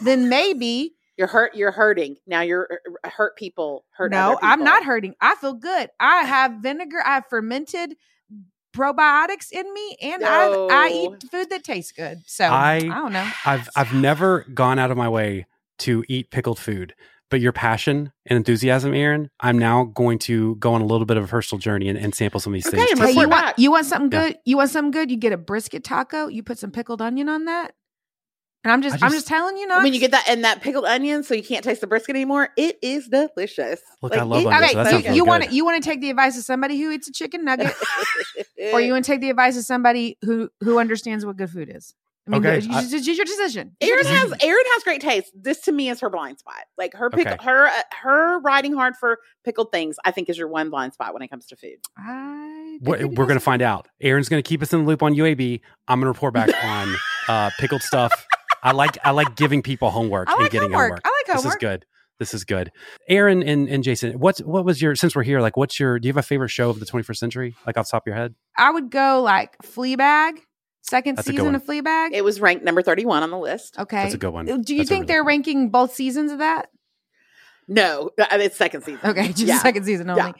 then maybe. You're hurt. You're hurting now. You're uh, hurt people. Hurt. no, other I'm not hurting. I feel good. I have vinegar. I have fermented probiotics in me, and I I eat food that tastes good. So I, I- don't know. I've I've never gone out of my way to eat pickled food, but your passion and enthusiasm, Aaron, I'm now going to go on a little bit of a personal journey and, and sample some of these Okay, things. and Hey, you want you want something Yeah. good? You want something good? You get a brisket taco. You put some pickled onion on that. And I'm just, I I'm just- just telling you, not When you get that and that pickled onion, so you can't taste the brisket anymore. It is delicious. Look, I love it- onions, Okay, so that you, you want good. to you want to take the advice of somebody who eats a chicken nugget, or you want to take the advice of somebody who who understands what good food is. I mean, Okay, it's, I- it's your decision. It's your Aaron has. Aaron has great taste. This to me is her blind spot. Like her pick, Okay. her uh, her riding hard for pickled things. I think is your one blind spot when it comes to food. I We're, think we're going to find out. Aaron's going to keep us in the loop on UAB. I'm going to report back on uh, pickled stuff. I like I like giving people homework I and getting homework. I like homework. This is good. This is good. Aaron and, and Jason, what's what was your since we're here, like what's your do you have a favorite show of the 21st century? Like off the top of your head? I would go like Fleabag, second That's season one. of Fleabag. It was ranked number 31 on the list. okay. That's a good one. Do you That's think really they're good one. ranking both seasons of that? No, uh, it's second season. Okay, just Yeah. second season Yeah. only.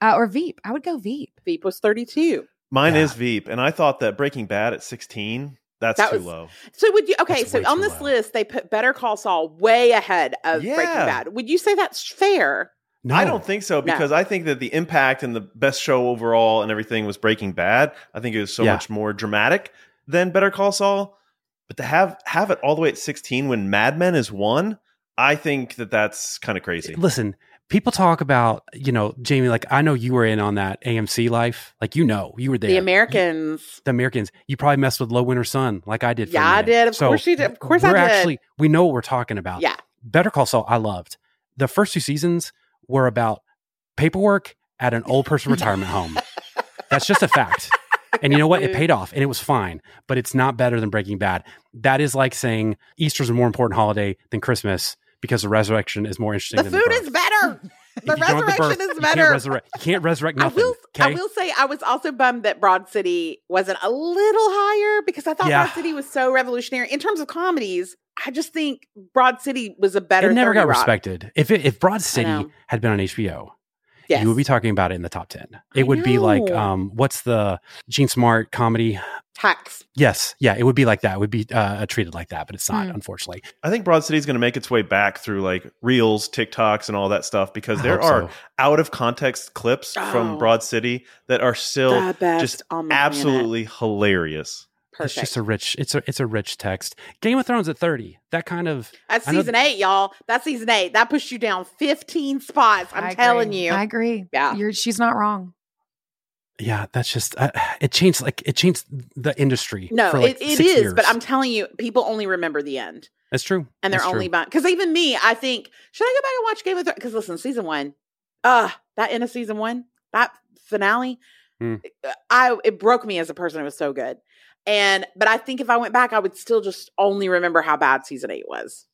Uh, or Veep. I would go Veep. Veep was 32. Mine Yeah. is Veep, and I thought that Breaking Bad at 16, that's That too was- low. So would you okay, That's so on this low. list they put Better Call Saul way ahead of Breaking Bad. Would you say that's fair? No. I don't think so because I think that the impact and the best show overall and everything was Breaking Bad. I think it was so Yeah. much more dramatic than Better Call Saul. But to have have it all the way at 16 when Mad Men is one, I think that that's kind of crazy. Listen, people talk about, you know, Jamie, like I know you were in on that AMC life. Like you know, you were there. The Americans. the Americans. You probably messed with Low Winter Sun, like I did. For Yeah, I did. Of course you did. Of course I we're did. actually we know what we're talking about. Yeah. Better Call Saul, I loved. The first two seasons were about paperwork at an old person retirement home. That's just a fact. And you know what? It paid off and it was fine, but it's not better than Breaking Bad. That is like saying Easter's a more important holiday than Christmas because the resurrection is more interesting The food the is better. The resurrection birth, is you can't better. resurrect- You can't resurrect I nothing. will I will say I was also bummed that Broad City wasn't a little higher because I thought Yeah. Broad City was so revolutionary. In terms of comedies, I just think Broad City was a better it never got Rock. respected. If it, if Broad City had been on HBO, Yes. you would be talking about it in the top 10. It I would be like, um, what's the Jean Smart comedy? Hacks. Yes. Yeah. It would be like that. It would be uh, treated like that, but it's not, Hmm. unfortunately. I think Broad City is going to make its way back through like reels, TikToks, and all that stuff because I there are so. out of context clips Oh. from Broad City that are still just on the planet. absolutely hilarious. Perfect. It's just a rich, it's a, it's a rich text. Game of Thrones at 30. That kind of, That's I know- season eight, y'all. That's season eight. That pushed you down 15 spots. I'm I telling agree. you. I agree. Yeah. You're, she's not wrong. yeah, that's just, uh, it changed, like, it changed the industry. no, for like it, it six is, but. I'm telling you, people only remember the end. That's true. And they're That's only because even me, I think, should I go back and watch Game of Thrones? Because listen, season one, uh, that end of season one, that finale, Hmm. I it broke me as a person. It was so good. And but I think if I went back, I would still just only remember how bad season eight was.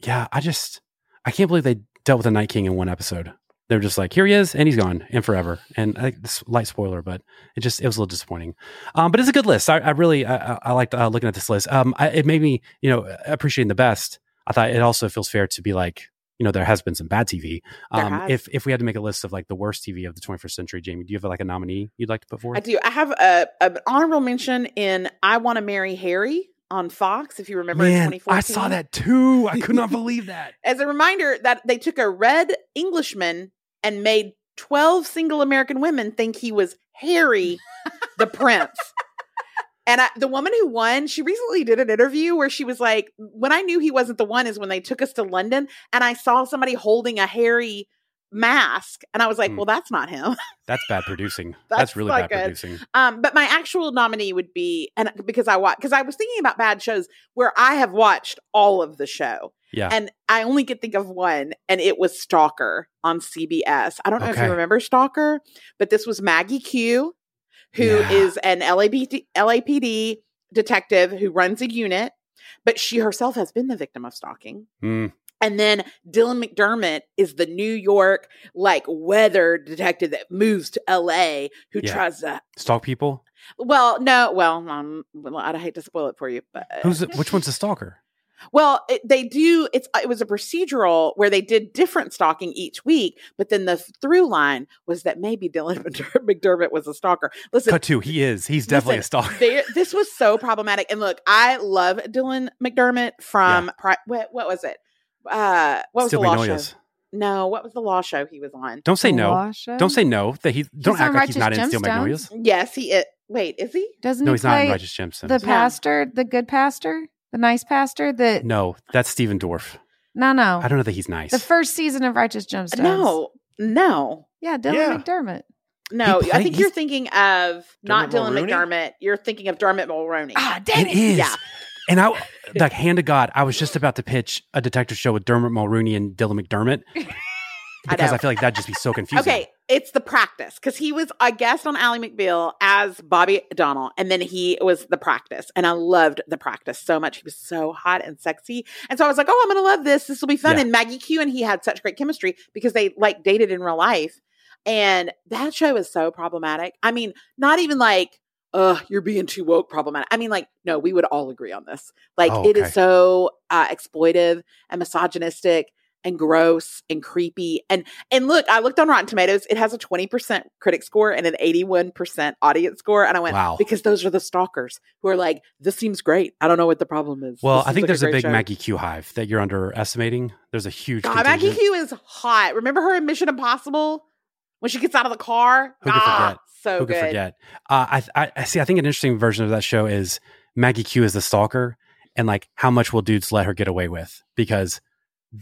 Yeah. I just, I can't believe they dealt with the Night King in one episode. They're just like, here he is, and he's gone, and forever. And I think this light spoiler, but it just it was a little disappointing. Um, but it's a good list. I, I really I, I liked uh, looking at this list. Um, I, it made me you know appreciating the best. I thought it also feels fair to be like you know there has been some bad TV. Um, if if we had to make a list of like the worst TV of the 21st century, Jamie, do you have like a nominee you'd like to put forward? I do. I have a, an honorable mention in I Want to Marry Harry on Fox. If you remember, in Man, 2014. I saw that too. I could not believe that. as a reminder that they took a red Englishman and made 12 single American women think he was Harry the Prince. And I, the woman who won, she recently did an interview where she was like, When I knew he wasn't the one is when they took us to London and I saw somebody holding a Harry mask. And I was like, Hmm. Well, that's not him. That's bad producing. That's That's, really bad good. producing. Um, but my actual nominee would be, and because I watch, because I was thinking about bad shows where I have watched all of the show. Yeah. And I only could think of one, and it was Stalker on CBS. I don't know if you remember Stalker, but this was Maggie Q, who is Yeah. an LAPD, LAPD detective who runs a unit, but she herself has been the victim of stalking. Mm, And then Dylan McDermott is the New York like weather detective that moves to LA who Yeah. tries to stalk people. well, no, well, um, well, I'd hate to spoil it for you, but Who's the, which one's the stalker? Well, it, they do. It's it was a procedural where they did different stalking each week, but then the through line was that maybe Dylan McDermott was a stalker. Listen, Cut two. He is. He's definitely listen, a stalker. there- this was so problematic. And look, I love Dylan McDermott from Pri- what, what was it? Uh, what was Steel the law Magnolias. show? No, what was the law show he was on? Don't say The no. Law Show? Don't say no. That he don't He's act like he's not in Righteous Steel Magnolias. Yes, he. It, wait, is he? Doesn't No, he he's not in play Righteous Gemstones. the pastor, the good pastor, the nice pastor? That no, that's Stephen Dorff. no, no. I don't know that he's nice. The first season of Righteous Gemstones. No, no. Yeah, Dylan Yeah. McDermott. No, He I think you're thinking of not Dylan Mulroney? McDermott. You're thinking of Dermot Mulroney. Ah, dang it is. Yeah. And I, like, hand to God, I was just about to pitch a detective show with Dermot Mulroney and Dylan McDermott. I because I, know. feel like that'd just be so confusing. Okay, it's the practice because he was a guest on Ally McBeal as Bobby Donnell, and then he was the practice, and I loved the practice so much. He was so hot and sexy, and so I was like, "Oh, I'm gonna love this. This will be fun." Yeah. And Maggie Q and he had such great chemistry because they like dated in real life, and that show was so problematic. I mean, not even like. Ugh, you're being too woke problematic. I mean, like, no, we would all agree on this. Like, Oh, okay. is so uh, exploitive and misogynistic and gross and creepy. And and look, I looked on Rotten Tomatoes. It has a 20% critic score and an 81% audience score. And I went, Wow. because those are the stalkers who are like, this seems great. I don't know what the problem is. Well, I think like there's a, great big show." Maggie Q hive that you're underestimating. There's a huge. God, Maggie. Q is hot. Remember her in Mission Impossible when she gets out of the car? Who could Ah, forget? So Who good. could forget? Uh, I, I, I see. I think an interesting version of that show is Maggie Q is the stalker, and like how much will dudes let her get away with because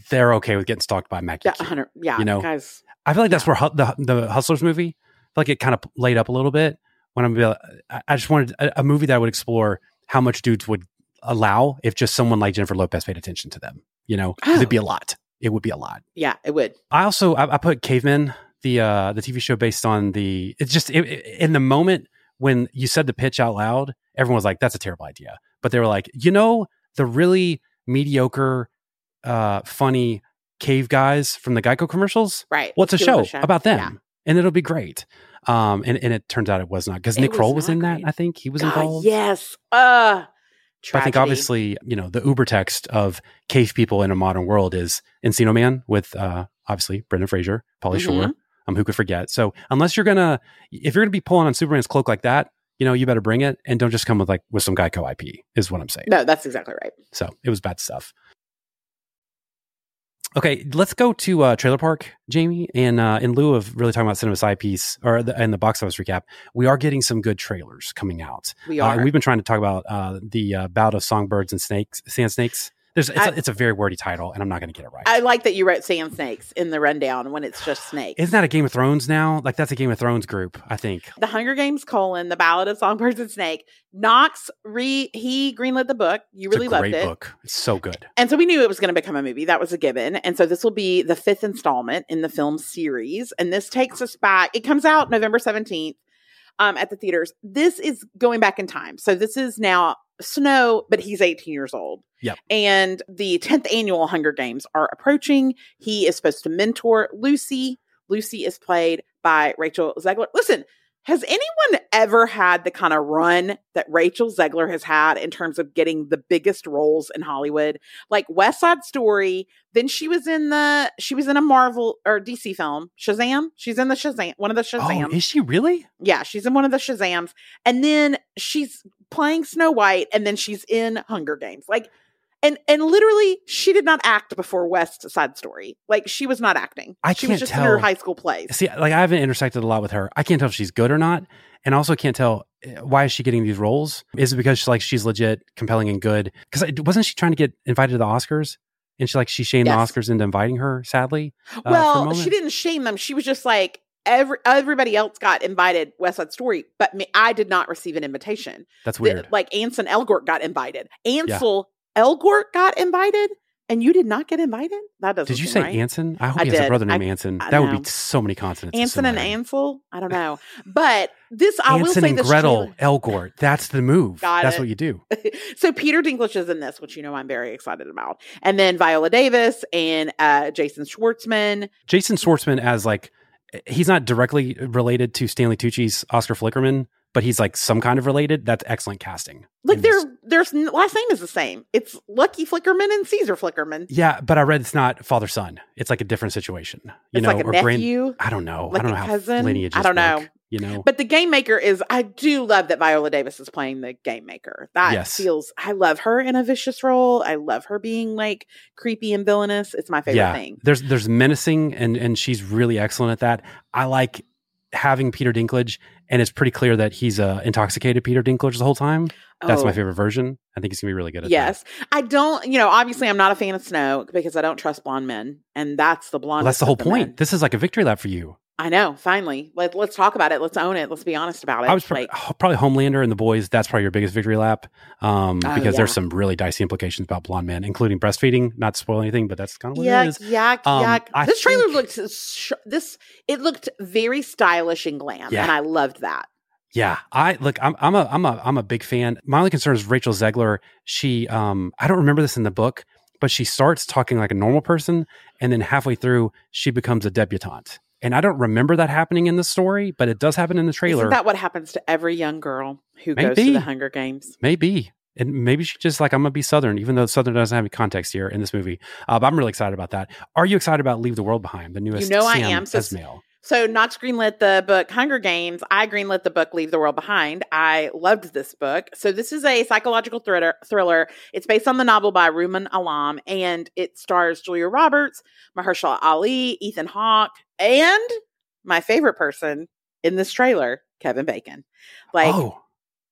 they're okay with getting stalked by Maggie Yeah, yeah, You know, guys. I feel like that's where hu- the the Hustlers movie, I feel like it kind of laid up a little bit. When I'm, like- I I just wanted a, a movie that would explore how much dudes would allow if just someone like Jennifer Lopez paid attention to them. You know, 'Cause it'd be a lot. It would be a lot. Yeah, it would. I also I, I put Cavemen, the uh the TV show based on the. It's just it, it- in the moment when you said the pitch out loud, everyone was like, "That's a terrible idea," but they were like, "You know, the really mediocre, uh, funny cave guys from the Geico commercials. Right. What's a Give them show, about them?" Yeah. And it'll be great. Um, and, and it turns out it was not because Nick was Kroll was not in that. I think he was God, involved. yes. Uh, I think obviously, you know, the uber text of cave people in a modern world is Encino Man with uh obviously Brendan Fraser, Pauly Shore. Mhm. Um, who could forget? So unless you're gonna if you're gonna be pulling on Superman's cloak like that, you know, you better bring it and don't just come with like with some Geico IP, is what I'm saying. No, that's exactly right. So it was bad stuff. Okay, let's go to uh, Trailer Park, Jamie. And uh, in lieu of really talking about cinema side piece or the, and the box office recap, we are getting some good trailers coming out. We Uh, are. and we've been trying to talk about uh, the uh, bout of songbirds and snakes, sand snakes. There's, it's, I- a, it's a very wordy title, and I'm not going to get it right. I like that you wrote sand snakes in the rundown when it's just snakes. Isn't that a Game of Thrones now? Like that's a Game of Thrones group, I think. the Hunger Games colon the Ballad of Songbirds and Snake. Knox re he greenlit the book. You really it's a loved it, book. It's so good. and so we knew it was going to become a movie. That was a given. And so this will be the fifth installment in the film series. And this takes us back. It comes out November seventeenth um, at the theaters. This is going back in time. So this is now Snow, but he's eighteen years old. Yep. And the 10th annual Hunger Games are approaching. He is supposed to mentor Lucy. Lucy is played by Rachel Zegler. Listen, has anyone ever had the kind of run that Rachel Zegler has had in terms of getting the biggest roles in Hollywood? Like West Side Story, then she was in the she was in a Marvel or DC film, Shazam. She's in the Shazam, one of the Shazam. Oh, is she really? Yeah, she's in one of the Shazams. And then she's playing Snow White and then she's in Hunger Games. Like and and literally she did not act before West Side Story. Like she was not acting. I she was can't just in her high school plays. See, like I haven't intersected a lot with her. I can't tell if she's good or not, and also can't tell uh, why is she getting these roles. Is it because she's like she's legit, compelling, and good? Because wasn't she trying to get invited to the Oscars? And she like she shamed Yes. the Oscars into inviting her. Sadly, uh, well, moment? she didn't shame them. She was just like every everybody else got invited West Side Story, but me, I did not receive an invitation. That's The- weird. like Anson Elgort got invited. Ansel Elgort got invited, and you did not get invited. That doesn't. Did you say right. Anson? I hope I he has a brother named I- Anson. That would be so many consonants. Anson and. Ansel? I don't know. But this, I will say and this Gretel trailer- Elgort. That's the move. Got That's it. what you do. so Peter Dinklage is in this, which you know I'm very excited about. And then Viola Davis and uh, Jason Schwartzman. Jason Schwartzman as like he's not directly related to Stanley Tucci's Oscar Flickerman, but he's like some kind of related. That's excellent casting. Like their their last name is the same. It's Lucky Flickerman and Caesar Flickerman. Yeah, but I read it's not father son. It's like a different situation. You It's know, like a or grand- nephew, I don't know. like I don't know how cousin. lineages I don't know. work, You know, But the game maker is I do love that Viola Davis is playing the game maker. That Yes. feels I love her in a vicious role. I love her being like creepy and villainous. It's my favorite yeah. thing. There's there's menacing and and she's really excellent at that. I like having Peter Dinklage, and it's pretty clear that he's uh, intoxicated Peter Dinklage the whole time. That's my Oh. favorite version. I think he's gonna be really good at Yes. I don't, you know, obviously I'm not a fan of Snow because I don't trust blonde men. And that's the that. Well, blonde. that's the whole point. This is like a victory lap for you. I know. Finally, let let's talk about it. Let's own it. Let's be honest about it. I was pr- like, probably Homelander and the boys. That's probably your biggest victory lap, um, Oh, because yeah. there's some really dicey implications about blonde men, including breastfeeding. Not to spoil anything, but that's kind of what it yuck, is. yuck, Um, yuck. I this trailer think- looked sh- this. It looked very stylish and glam, Yeah. and I loved that. Yeah, I look. I'm I'm a I'm a I'm a big fan. My only concern is Rachel Zegler. She um I don't remember this in the book, but she starts talking like a normal person, and then halfway through she becomes a debutante. And I don't remember that happening in the story, but it does happen in the trailer. Isn't that what happens to every young girl who goes to Maybe. the Hunger Games? Maybe. And maybe she just like I'm gonna be Southern, even though Southern doesn't have any context here in this movie. Uh, but I'm really excited about that. Are you excited about Leave the World Behind, the newest? You know I am. So- Esmail? So Knox greenlit the book Hunger Games. I greenlit the book Leave the World Behind. I loved this book. So this is a psychological thriller. Thriller. It's based on the novel by Rumaan Alam, and it stars Julia Roberts, Mahershala Ali, Ethan Hawke, and my favorite person in this trailer, Kevin Bacon. Like oh,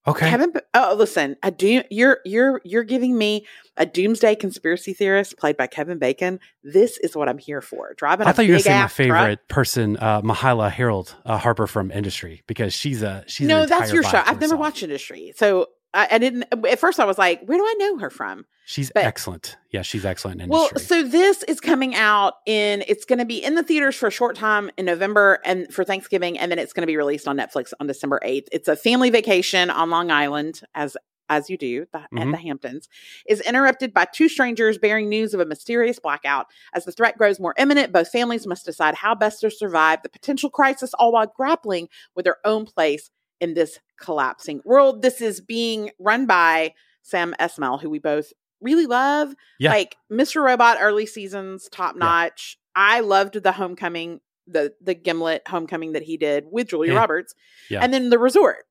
okay. Kevin. Oh, listen, a do. You're you're you're giving me a doomsday conspiracy theorist played by Kevin Bacon. This is what I'm here for. Driving. I thought you were saying my ass truck. favorite person, uh, Myha'la Herrold uh, Harper from Industry, because she's a she's no, that's your show. I've never watched Industry, so I, I didn't. At first, I was like, "Where do I know her from?" She's but- excellent. Yeah, she's excellent in Well, Industry. so this is coming out in. It's going to be in the theaters for a short time in November and for Thanksgiving, and then it's going to be released on Netflix on December eighth. It's a family vacation on Long Island, as as you do the, at Mhm. the Hamptons, is interrupted by two strangers bearing news of a mysterious blackout. As the threat grows more imminent, both families must decide how best to survive the potential crisis, all while grappling with their own place in this collapsing world. This is being run by Sam Esmail, who we both really love. Yeah. Like Mr. Robot early seasons, top notch. I loved the homecoming, the the Gimlet homecoming that he did with Julia Yeah. Roberts. Yeah. And then the resort.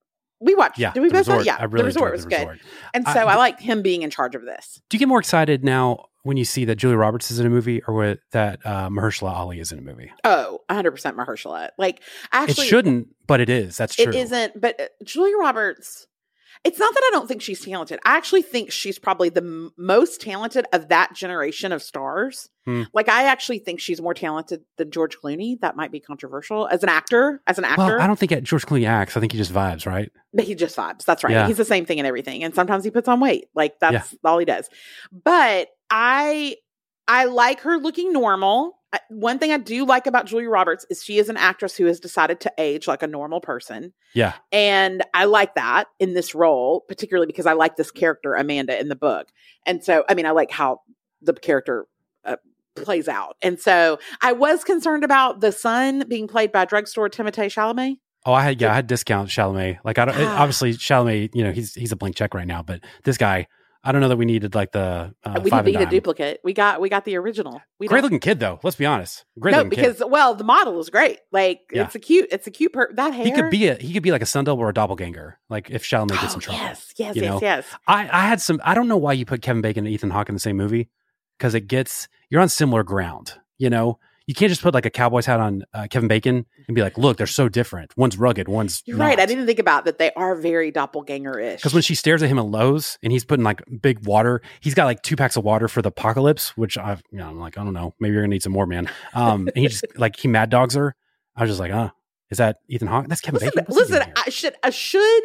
We watched. yeah, Did we the both resort. Yeah. I really the resort was the good. resort. And so I, like him being in charge of this. Do you get more excited now when you see that Julia Roberts is in a movie, or that uh, Mahershala Ali is in a movie? Oh, 100% Mahershala. Like actually it shouldn't, but it is. That's true. It isn't, but uh, Julia Roberts. It's not that I don't think she's talented. I actually think she's probably the m- most talented of that generation of stars. Hmm. Like I actually think she's more talented than George Clooney. That might be controversial as an actor. As an actor, Well, I don't think George Clooney acts. I think he just vibes, right? but he just vibes. That's right. Yeah. He's the same thing in everything, and sometimes he puts on weight. Like that's all he does. But I, I like her looking normal. One thing I do like about Julia Roberts is she is an actress who has decided to age like a normal person. Yeah. And I like that in this role, particularly because I like this character, Amanda, in the book. And so, I mean, I like how the character uh, plays out. And so I was concerned about the son being played by drugstore Timothée Chalamet. Oh, I had yeah, I had discount Chalamet. Like I don't obviously Chalamet. You know, he's he's a blank check right now, but this guy, I don't know that we needed like the uh, we didn't need a duplicate. We got we got the original. We Great don't- looking kid though. Let's be honest. Great no, because kid. well, the model is great. Like Yeah. it's a cute, it's a cute per that hair. He could be a he could be like a sun double or a doppelganger. Like if Chalamet gets Oh, in trouble. yes, yes, you yes, know? yes. I I had some. I don't know why you put Kevin Bacon and Ethan Hawke in the same movie because it gets you're on similar ground. You know, you can't just put like a cowboy's hat on uh, Kevin Bacon and be like, look, they're so different. One's rugged, one's You're right. I didn't think about that. They are very doppelganger-ish. Because when she stares at him at Lowe's and he's putting like big water, he's got like two packs of water for the apocalypse, which I've, you know, I'm like, I don't know, maybe you're gonna need some more, man. Um, and he just like he mad dogs her. I was just like, uh, is that Ethan Hawke? That's Kevin listen, Bacon. What's listen. I should, I should,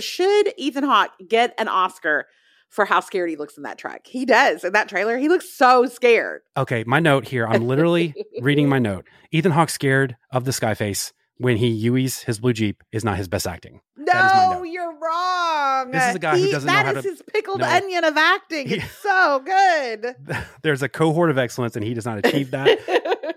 should Ethan Hawke get an Oscar for how scared he looks in that truck? He does in that trailer. He looks so scared. Okay, my note here. I'm literally reading my note. Ethan Hawke scared of the Skyface when he Yui's his blue jeep is not his best acting. That is my No, you're wrong. This is a guy who doesn't know that how is to- his pickled No. onion of acting. He- It's so good. There's a cohort of excellence, and he does not achieve that.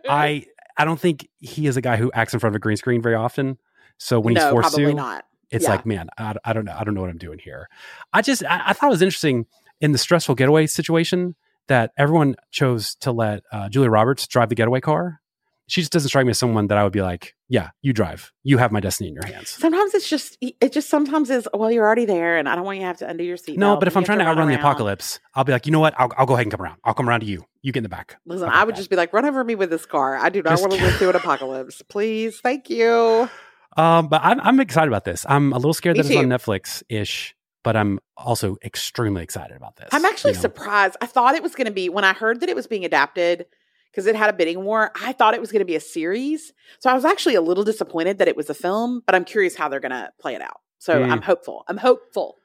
I I don't think he is a guy who acts in front of a green screen very often. So when he's forced probably to, not. It's Yeah. like, man, I, I don't know, I don't know what I'm doing here. I just I, I thought it was interesting in the stressful getaway situation that everyone chose to let uh, Julia Roberts drive the getaway car. She just doesn't strike me as someone that I would be like, yeah, you drive, you have my destiny in your hands. Sometimes it's just it just sometimes is well you're already there and I don't want you to have to undo your seat. No, but if I'm trying to outrun the apocalypse, I'll be like, you know what? I'll, I'll go ahead and come around. I'll come around to you. You get in the back. Listen, I would just be like, run over me with this car. I do not Just- want to live through an apocalypse. Please, thank you. Um, but I'm, I'm excited about this. I'm a little scared Me that it's on. Netflix ish, but I'm also extremely excited about this. I'm actually you know? surprised. I thought it was going to be when I heard that it was being adapted. because it had a bidding war. I thought it was going to be a series. So I was actually a little disappointed that it was a film, but I'm curious how they're going to play it out. So Mm. I'm hopeful. I'm hopeful.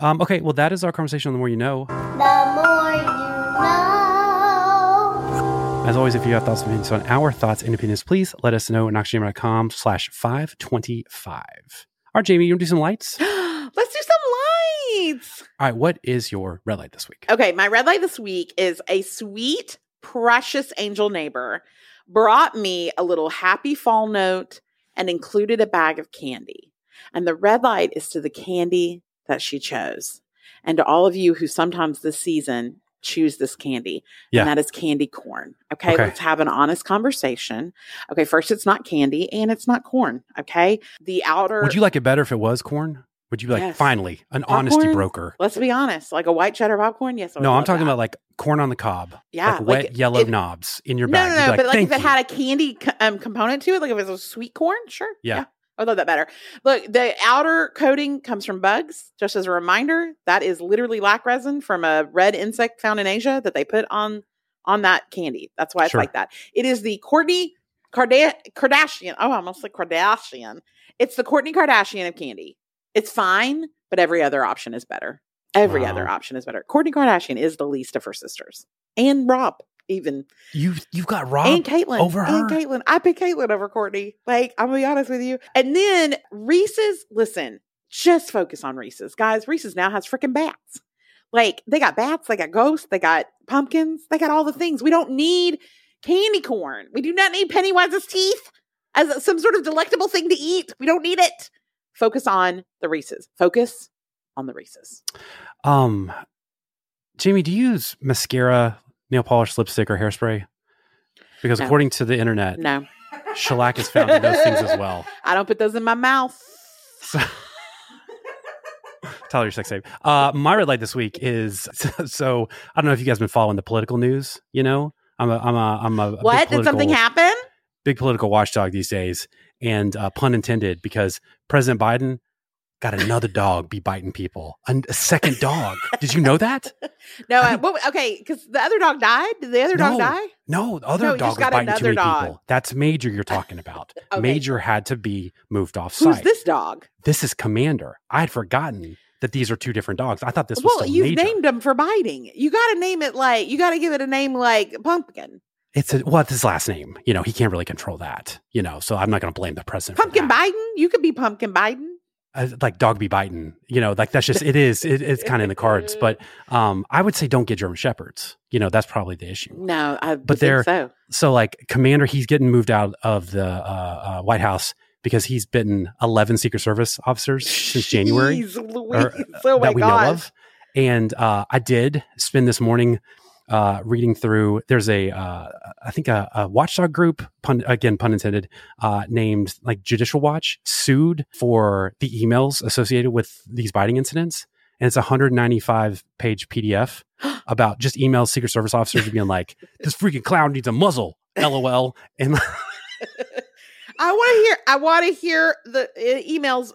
Um, okay, well, that is our conversation on the more you know. The more you know. As always, if you have thoughts and opinions on our thoughts and opinions, please let us know at knoxandjamie.com slash 525. All right, Jamie, you want to do some lights? Let's do some lights. All right, what is your red light this week? Okay, my red light this week is a sweet, precious angel neighbor brought me a little happy fall note and included a bag of candy. And the red light is to the candy that she chose. And to all of you who sometimes this season choose this candy, Yeah. and that is candy corn. Okay, Okay. let's have an honest conversation. Okay, first, it's not candy and it's not corn. Okay, the outer. Would you like it better if it was corn? Would you be like, Yes. finally, an honesty broker? Let's be honest, like a white cheddar popcorn. Yes, No, I'm talking that. about like corn on the cob. Yeah, Like like, wet yellow knobs in your No, bag. no, You'd no. like, but like if "Thank it you." had a candy um, component to it, like if it was a sweet corn, sure. Yeah. I love that better. Look, the outer coating comes from bugs. Just as a reminder, that is literally lac resin from a red insect found in Asia that they put on on that candy. That's why it's Sure. like that. It is the Kourtney Karda- Kardashian. Oh, I almost like Kardashian. It's the Kourtney Kardashian of candy. It's fine, but every other option is better. Every Wow. other option is better. Kourtney Kardashian is the least of her sisters, and Rob even You, you've got Rob and Caitlyn over her. and Caitlyn. I pick Caitlyn over Kourtney. Like I'm gonna be honest with you. And then Reese's. Listen, just focus on Reese's, guys. Reese's now has freaking bats. Like they got bats, they got ghosts, they got pumpkins, they got all the things. We don't need candy corn. We do not need Pennywise's teeth as some sort of delectable thing to eat. We don't need it. Focus on the Reese's. Focus on the Reese's. Um, Jamie, do you use mascara, nail polish, lipstick, or hairspray? Because No. according to the internet, No, shellac is found in those things as well. I don't put those in my mouth. So, Tyler, your sex tape. Uh, my red light this week is so, I don't know if you guys been following the political news. You know, I'm a I'm a I'm a, What? Did something happen? Big political watchdog these days, and uh, pun intended, because President Biden got another dog be biting people, An- a second dog. Did you know that? No, I what, okay, because the other dog died. Did the other dog die? No, the other No, dog just was got biting too many dog. people. That's Major you're talking about. Okay. Major had to be moved off site. Who's this dog? This is Commander. I had forgotten that these are two different dogs. I thought this was well, you Major. named him for biting. You got to name it like you got to give it a name like Pumpkin. It's a, well, it's his last name. You know, he can't really control that. You know, so I'm not going to blame the president. Pumpkin. Biden. You could be Pumpkin Biden. Uh, like dog be biting. You know, like that's just it is. It, it's kind of in the cards. But um, I would say don't get German shepherds. You know, that's probably the issue. No, I But they're- so. So like Commander, he's getting moved out of the uh, uh, White House because he's bitten 11 Secret Service officers since January. Jeez or, oh my that we gosh. know of. And uh, I did spend this morning uh, reading through. There's a, uh, I think a, a watchdog group, pun, again pun intended, uh, named like Judicial Watch, sued for the emails associated with these biting incidents, and it's a 195 page PDF about just emails Secret Service officers being like, "This freaking clown needs a muzzle." LOL. And I want to hear. I want to hear the uh, emails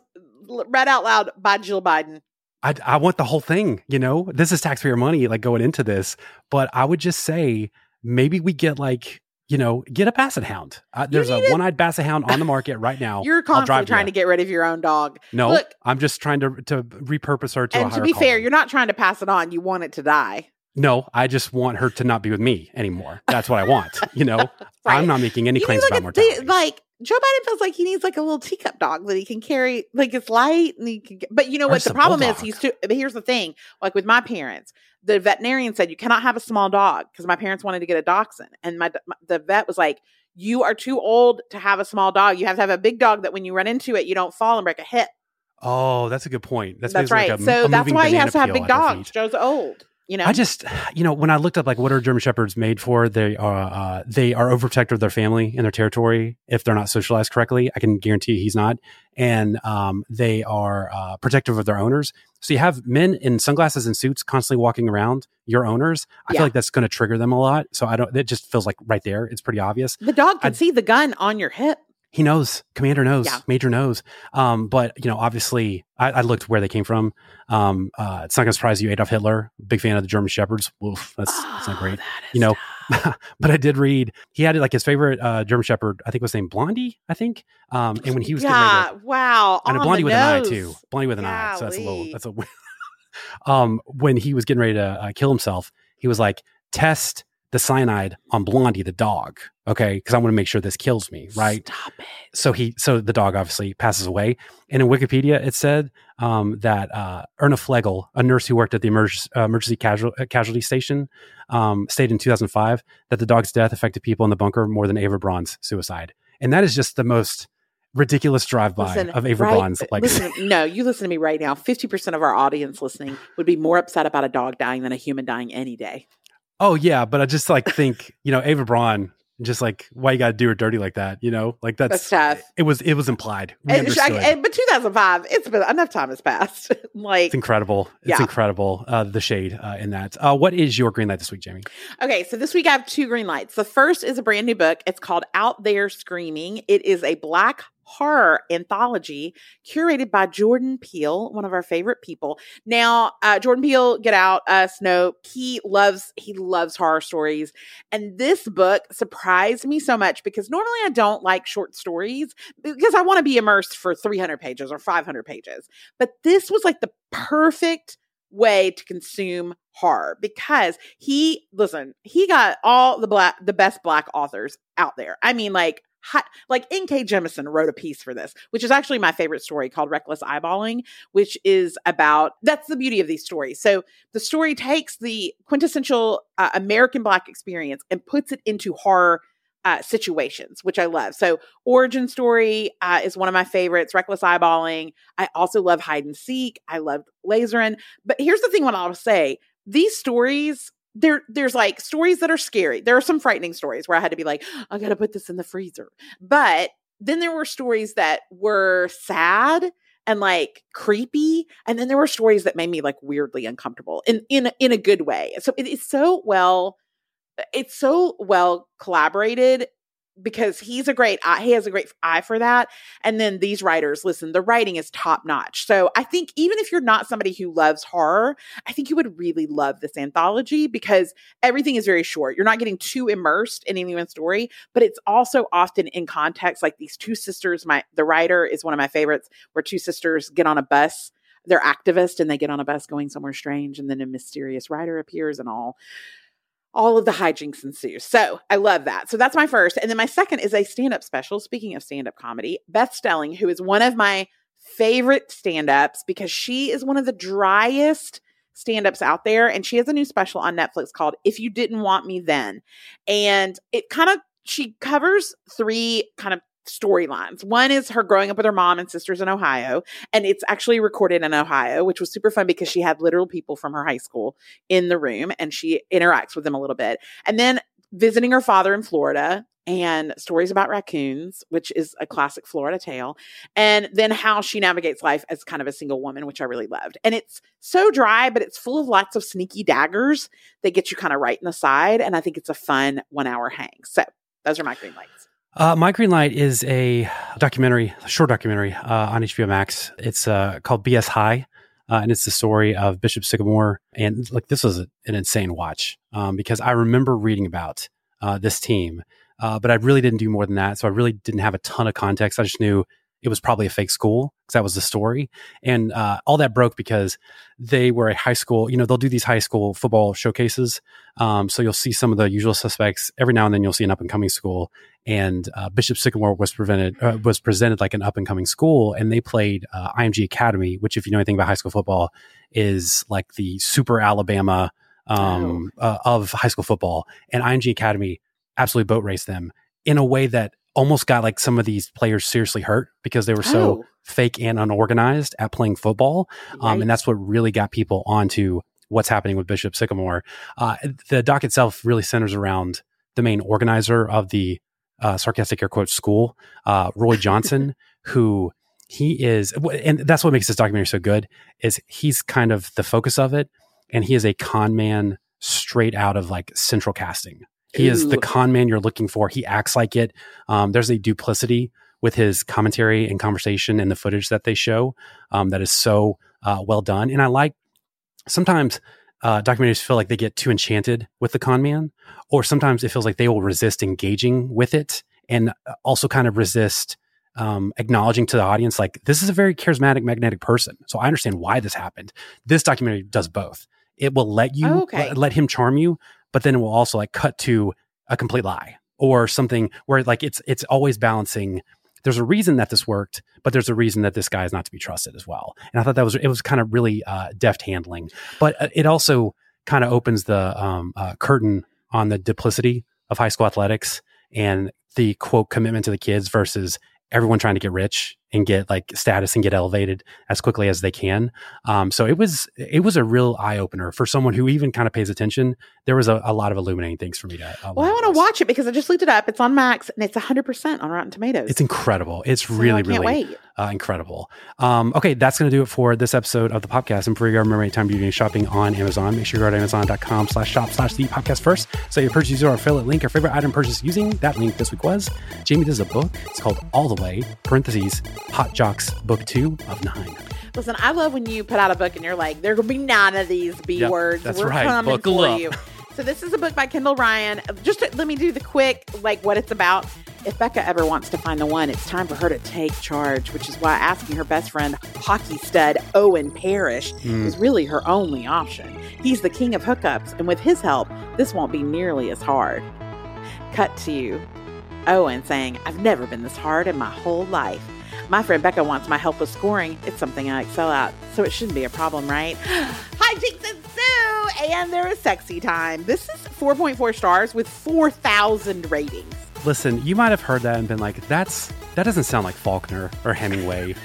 read out loud by Jill Biden. I, I want the whole thing, you know, this is taxpayer money like going into this, but I would just say maybe we get like, you know, get a basset hound. Uh, there's a one eyed basset hound on the market right now. You're constantly trying you. to get rid of your own dog. No, Look, I'm just trying to to repurpose her to a and to be fair, you're not trying to pass it on. You want it to die. No, I just want her to not be with me anymore. That's what I want. You know, Right. I'm not making any You claims about mortality. like Joe Biden feels like he needs like a little teacup dog that he can carry, like it's light and he can. Get, but you know what? The problem is he's too. But here's the thing: like with my parents, the veterinarian said you cannot have a small dog because my parents wanted to get a dachshund, and my, my the vet was like, "You are too old to have a small dog. You have to have a big dog that when you run into it, you don't fall and break a hip." oh, that's a good point. That's, That's, right. like a- so a that's why he has to have big dogs. Joe's old. You know, I just, you know, when I looked up like what are German shepherds made for, they are uh, they are overprotective of their family and their territory. If they're not socialized correctly, I can guarantee he's not. And um, they are uh, protective of their owners. So you have men in sunglasses and suits constantly walking around your owners. I Yeah. feel like that's going to trigger them a lot. So I don't. It just feels like right there. It's pretty obvious. the dog can I- see the gun on your hip. He knows. Commander knows. Yeah. Major knows. Um, but you know, obviously, I, I looked where they came from. Um, uh, it's not going to surprise you. Adolf Hitler, big fan of the German shepherds. Oof, that's that's not great. Oh, You know, but I did read he had like his favorite uh, German Shepherd. I think was named Blondie. I think. Um, and when he was getting yeah, to, wow. and a Blondie with an eye too. Blondie with an eye. So that's a little. That's a. um, when he was getting ready to uh, kill himself, he was like, "Test the cyanide on Blondie the dog, okay? Because I want to make sure this kills me, right?" Stop it. so he so the dog obviously passes away and in wikipedia it said um, that uh, erna flegel a nurse who worked at the emerg- uh, emergency casual- uh, casualty station um, stated in 2005 that the dog's death affected people in the bunker more than ava braun's suicide and that is just the most ridiculous drive-by Listen, of ava right- braun's like listen, no, you listen to me right now. 50% of our audience listening would be more upset about a dog dying than a human dying any day. Oh yeah but i just like think you know ava braun just like why you gotta do her dirty like that you know like that's, That's tough. it was it was implied we And, and- but 2005, it's been enough time has passed. like, It's incredible. It's Yeah. incredible. Uh, the shade uh, in that. Uh, what is your green light this week, Jamie? Okay, so this week I have two green lights. The first is a brand new book. It's called Out There Screaming. It is a black horror anthology curated by Jordan Peele, one of our favorite people. Now, uh, Jordan Peele, Get Out, uh, Snow. He loves he loves horror stories, and this book surprised me so much because normally I don't like short stories because I want to be immersed for 300 pages or 500 pages. But this was like the perfect way to consume horror because he listen he got all the black the best black authors out there i mean like like N.K. Jemisin wrote a piece for this, which is actually my favorite story called Reckless Eyeballing, which is about that's the beauty of these stories. So the story takes the quintessential uh, American Black experience and puts it into horror uh, situations, which I love. So Origin Story uh, is one of my favorites. Reckless Eyeballing. I also love Hide and Seek. I love Lazarine. But here's the thing: what I'll say, these stories there there's like stories that are scary. There are some frightening stories where I had to be like, I got to put this in the freezer. But then there were stories that were sad and like creepy and then there were stories that made me like weirdly uncomfortable in in in a good way. So it is so well it's so well collaborated because he's a great eye, he has a great eye for that and then these writers listen the writing is top notch so i think even if you're not somebody who loves horror i think you would really love this anthology because everything is very short. You're not getting too immersed in anyone's story but it's also often in context like these two sisters my the writer is one of my favorites where two sisters get on a bus they're activists and they get on a bus going somewhere strange and then a mysterious writer appears and all all of the hijinks ensue. So I love that. So that's my first. And then my second is a stand up special. Speaking of stand up comedy, Beth Stelling, who is one of my favorite stand ups because she is one of the driest stand ups out there. And she has a new special on Netflix called If You Didn't Want Me Then. And it kind of, she covers three kind of storylines. One is her growing up with her mom and sisters in Ohio, and it's actually recorded in Ohio, which was super fun because she had literal people from her high school in the room and she interacts with them a little bit. And then visiting her father in Florida and stories about raccoons, which is a classic Florida tale, and then how she navigates life as kind of a single woman, which I really loved. And it's so dry, but it's full of lots of sneaky daggers that get you kind of right in the side. And I think it's a fun one hour hang. So those are my green lights. Uh, My Green Light is a documentary, a short documentary uh, on HBO Max. It's uh, called BS High, uh, and it's the story of Bishop Sycamore. And like this was an insane watch um, because I remember reading about uh, this team, uh, but I really didn't do more than that. So I really didn't have a ton of context. I just knew it was probably a fake school because that was the story. And uh, all that broke because they were a high school, you know, they'll do these high school football showcases. Um, so you'll see some of the usual suspects. Every now and then you'll see an up and coming school. And uh, Bishop Sycamore was prevented, uh, was presented like an up and coming school, and they played uh, IMG Academy, which, if you know anything about high school football, is like the super Alabama um, uh, of high school football. And IMG Academy absolutely boat raced them in a way that almost got like some of these players seriously hurt because they were so Oh. fake and unorganized at playing football. Um, and that's what really got people onto what's happening with Bishop Sycamore. Uh, the doc itself really centers around the main organizer of the uh, sarcastic air quote school, uh, Roy Johnson, who he is, and that's what makes this documentary so good is he's kind of the focus of it, and he is a con man straight out of like central casting. He is the con man you're looking for. He acts like it. Um, there's a duplicity with his commentary and conversation and the footage that they show um, that is so uh, well done. And I like sometimes uh, documentaries feel like they get too enchanted with the con man, or sometimes it feels like they will resist engaging with it and uh, also kind of resist um, acknowledging to the audience like this is a very charismatic, magnetic person. So I understand why this happened. This documentary does both. It will let you Okay. let, let him charm you, but then it will also like cut to a complete lie or something where like it's it's always balancing. There's a reason that this worked, but there's a reason that this guy is not to be trusted as well. And I thought that was it was kind of really uh, deft handling, but uh, it also kind of opens the um, uh, curtain on the duplicity of high school athletics and the quote commitment to the kids versus everyone trying to get rich and get like status and get elevated as quickly as they can. Um, so it was it was a real eye opener for someone who even kind of pays attention. There was a, a lot of illuminating things for me to. Uh, Well, I want to watch it because I just looked it up. It's on Max and it's 100% on Rotten Tomatoes. It's incredible. It's So really really uh, incredible. Um, okay, that's going to do it for this episode of the podcast. And for your remember anytime you're doing shopping on Amazon, make sure you go to amazon.com slash shop slash the podcast first. So you purchase your affiliate link, your favorite item purchase using that link this week was Jamie does a book. It's called All the Way, parentheses, Hot Jocks Book Two of Nine. Listen, I love when you put out a book and you're like, there will be none of these B Yep, words. that's We're right. coming Buckle for up. you. So this is a book by Kendall Ryan. Just to, let me do the quick, like what it's about. If Becca ever wants to find the one, it's time for her to take charge, which is why asking her best friend, hockey stud Owen Parrish, Mm. is really her only option. He's the king of hookups, and with his help, this won't be nearly as hard. Cut to you. Owen saying, I've never been this hard in my whole life. My friend Becca wants my help with scoring. It's something I excel at, so it shouldn't be a problem, right? Hi, Jinx and Sue! And there is sexy time. This is 4.4 stars with 4,000 ratings. Listen, you might have heard that and been like, "That's that doesn't sound like Faulkner or Hemingway."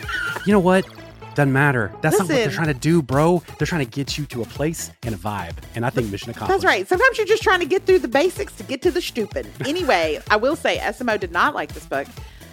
you know what? Doesn't matter. That's not what they're trying to do, bro. They're trying to get you to a place and a vibe, and I think mission accomplished. That's right. Sometimes you're just trying to get through the basics to get to the stupid. Anyway, I will say SMO did not like this book.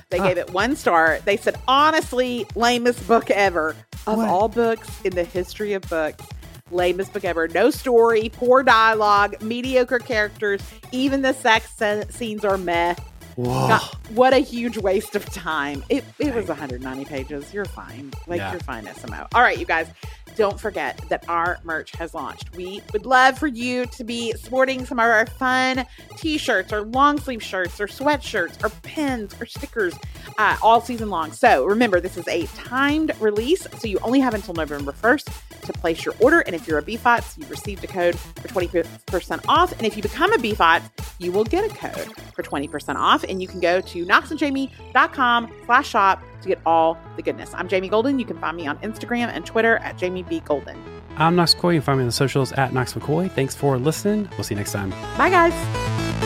They gave it one star. They said, honestly, lamest book ever. Of all books in the history of books, lamest book ever. No story, poor dialogue, mediocre characters. Even the sex se- scenes are meh. God, what a huge waste of time. It, it was 190 pages. You're fine. Like, Yeah. you're fine, SMO. All right, you guys. Don't forget that our merch has launched. We would love for you to be sporting some of our fun t shirts or long sleeve shirts or sweatshirts or pins or stickers uh, all season long. So remember, this is a timed release. So you only have until November 1st to place your order. And if you're a BFOTS, you've received a code for 20% off. And if you become a BFOTS, you will get a code for 20% off. And you can go to knoxandjamie.com slash shop to get all the goodness. I'm Jamie Golden. You can find me on Instagram and Twitter at Jamie B. Golden. I'm Knox McCoy. You can find me on the socials at Knox McCoy. Thanks for listening. We'll see you next time. Bye, guys.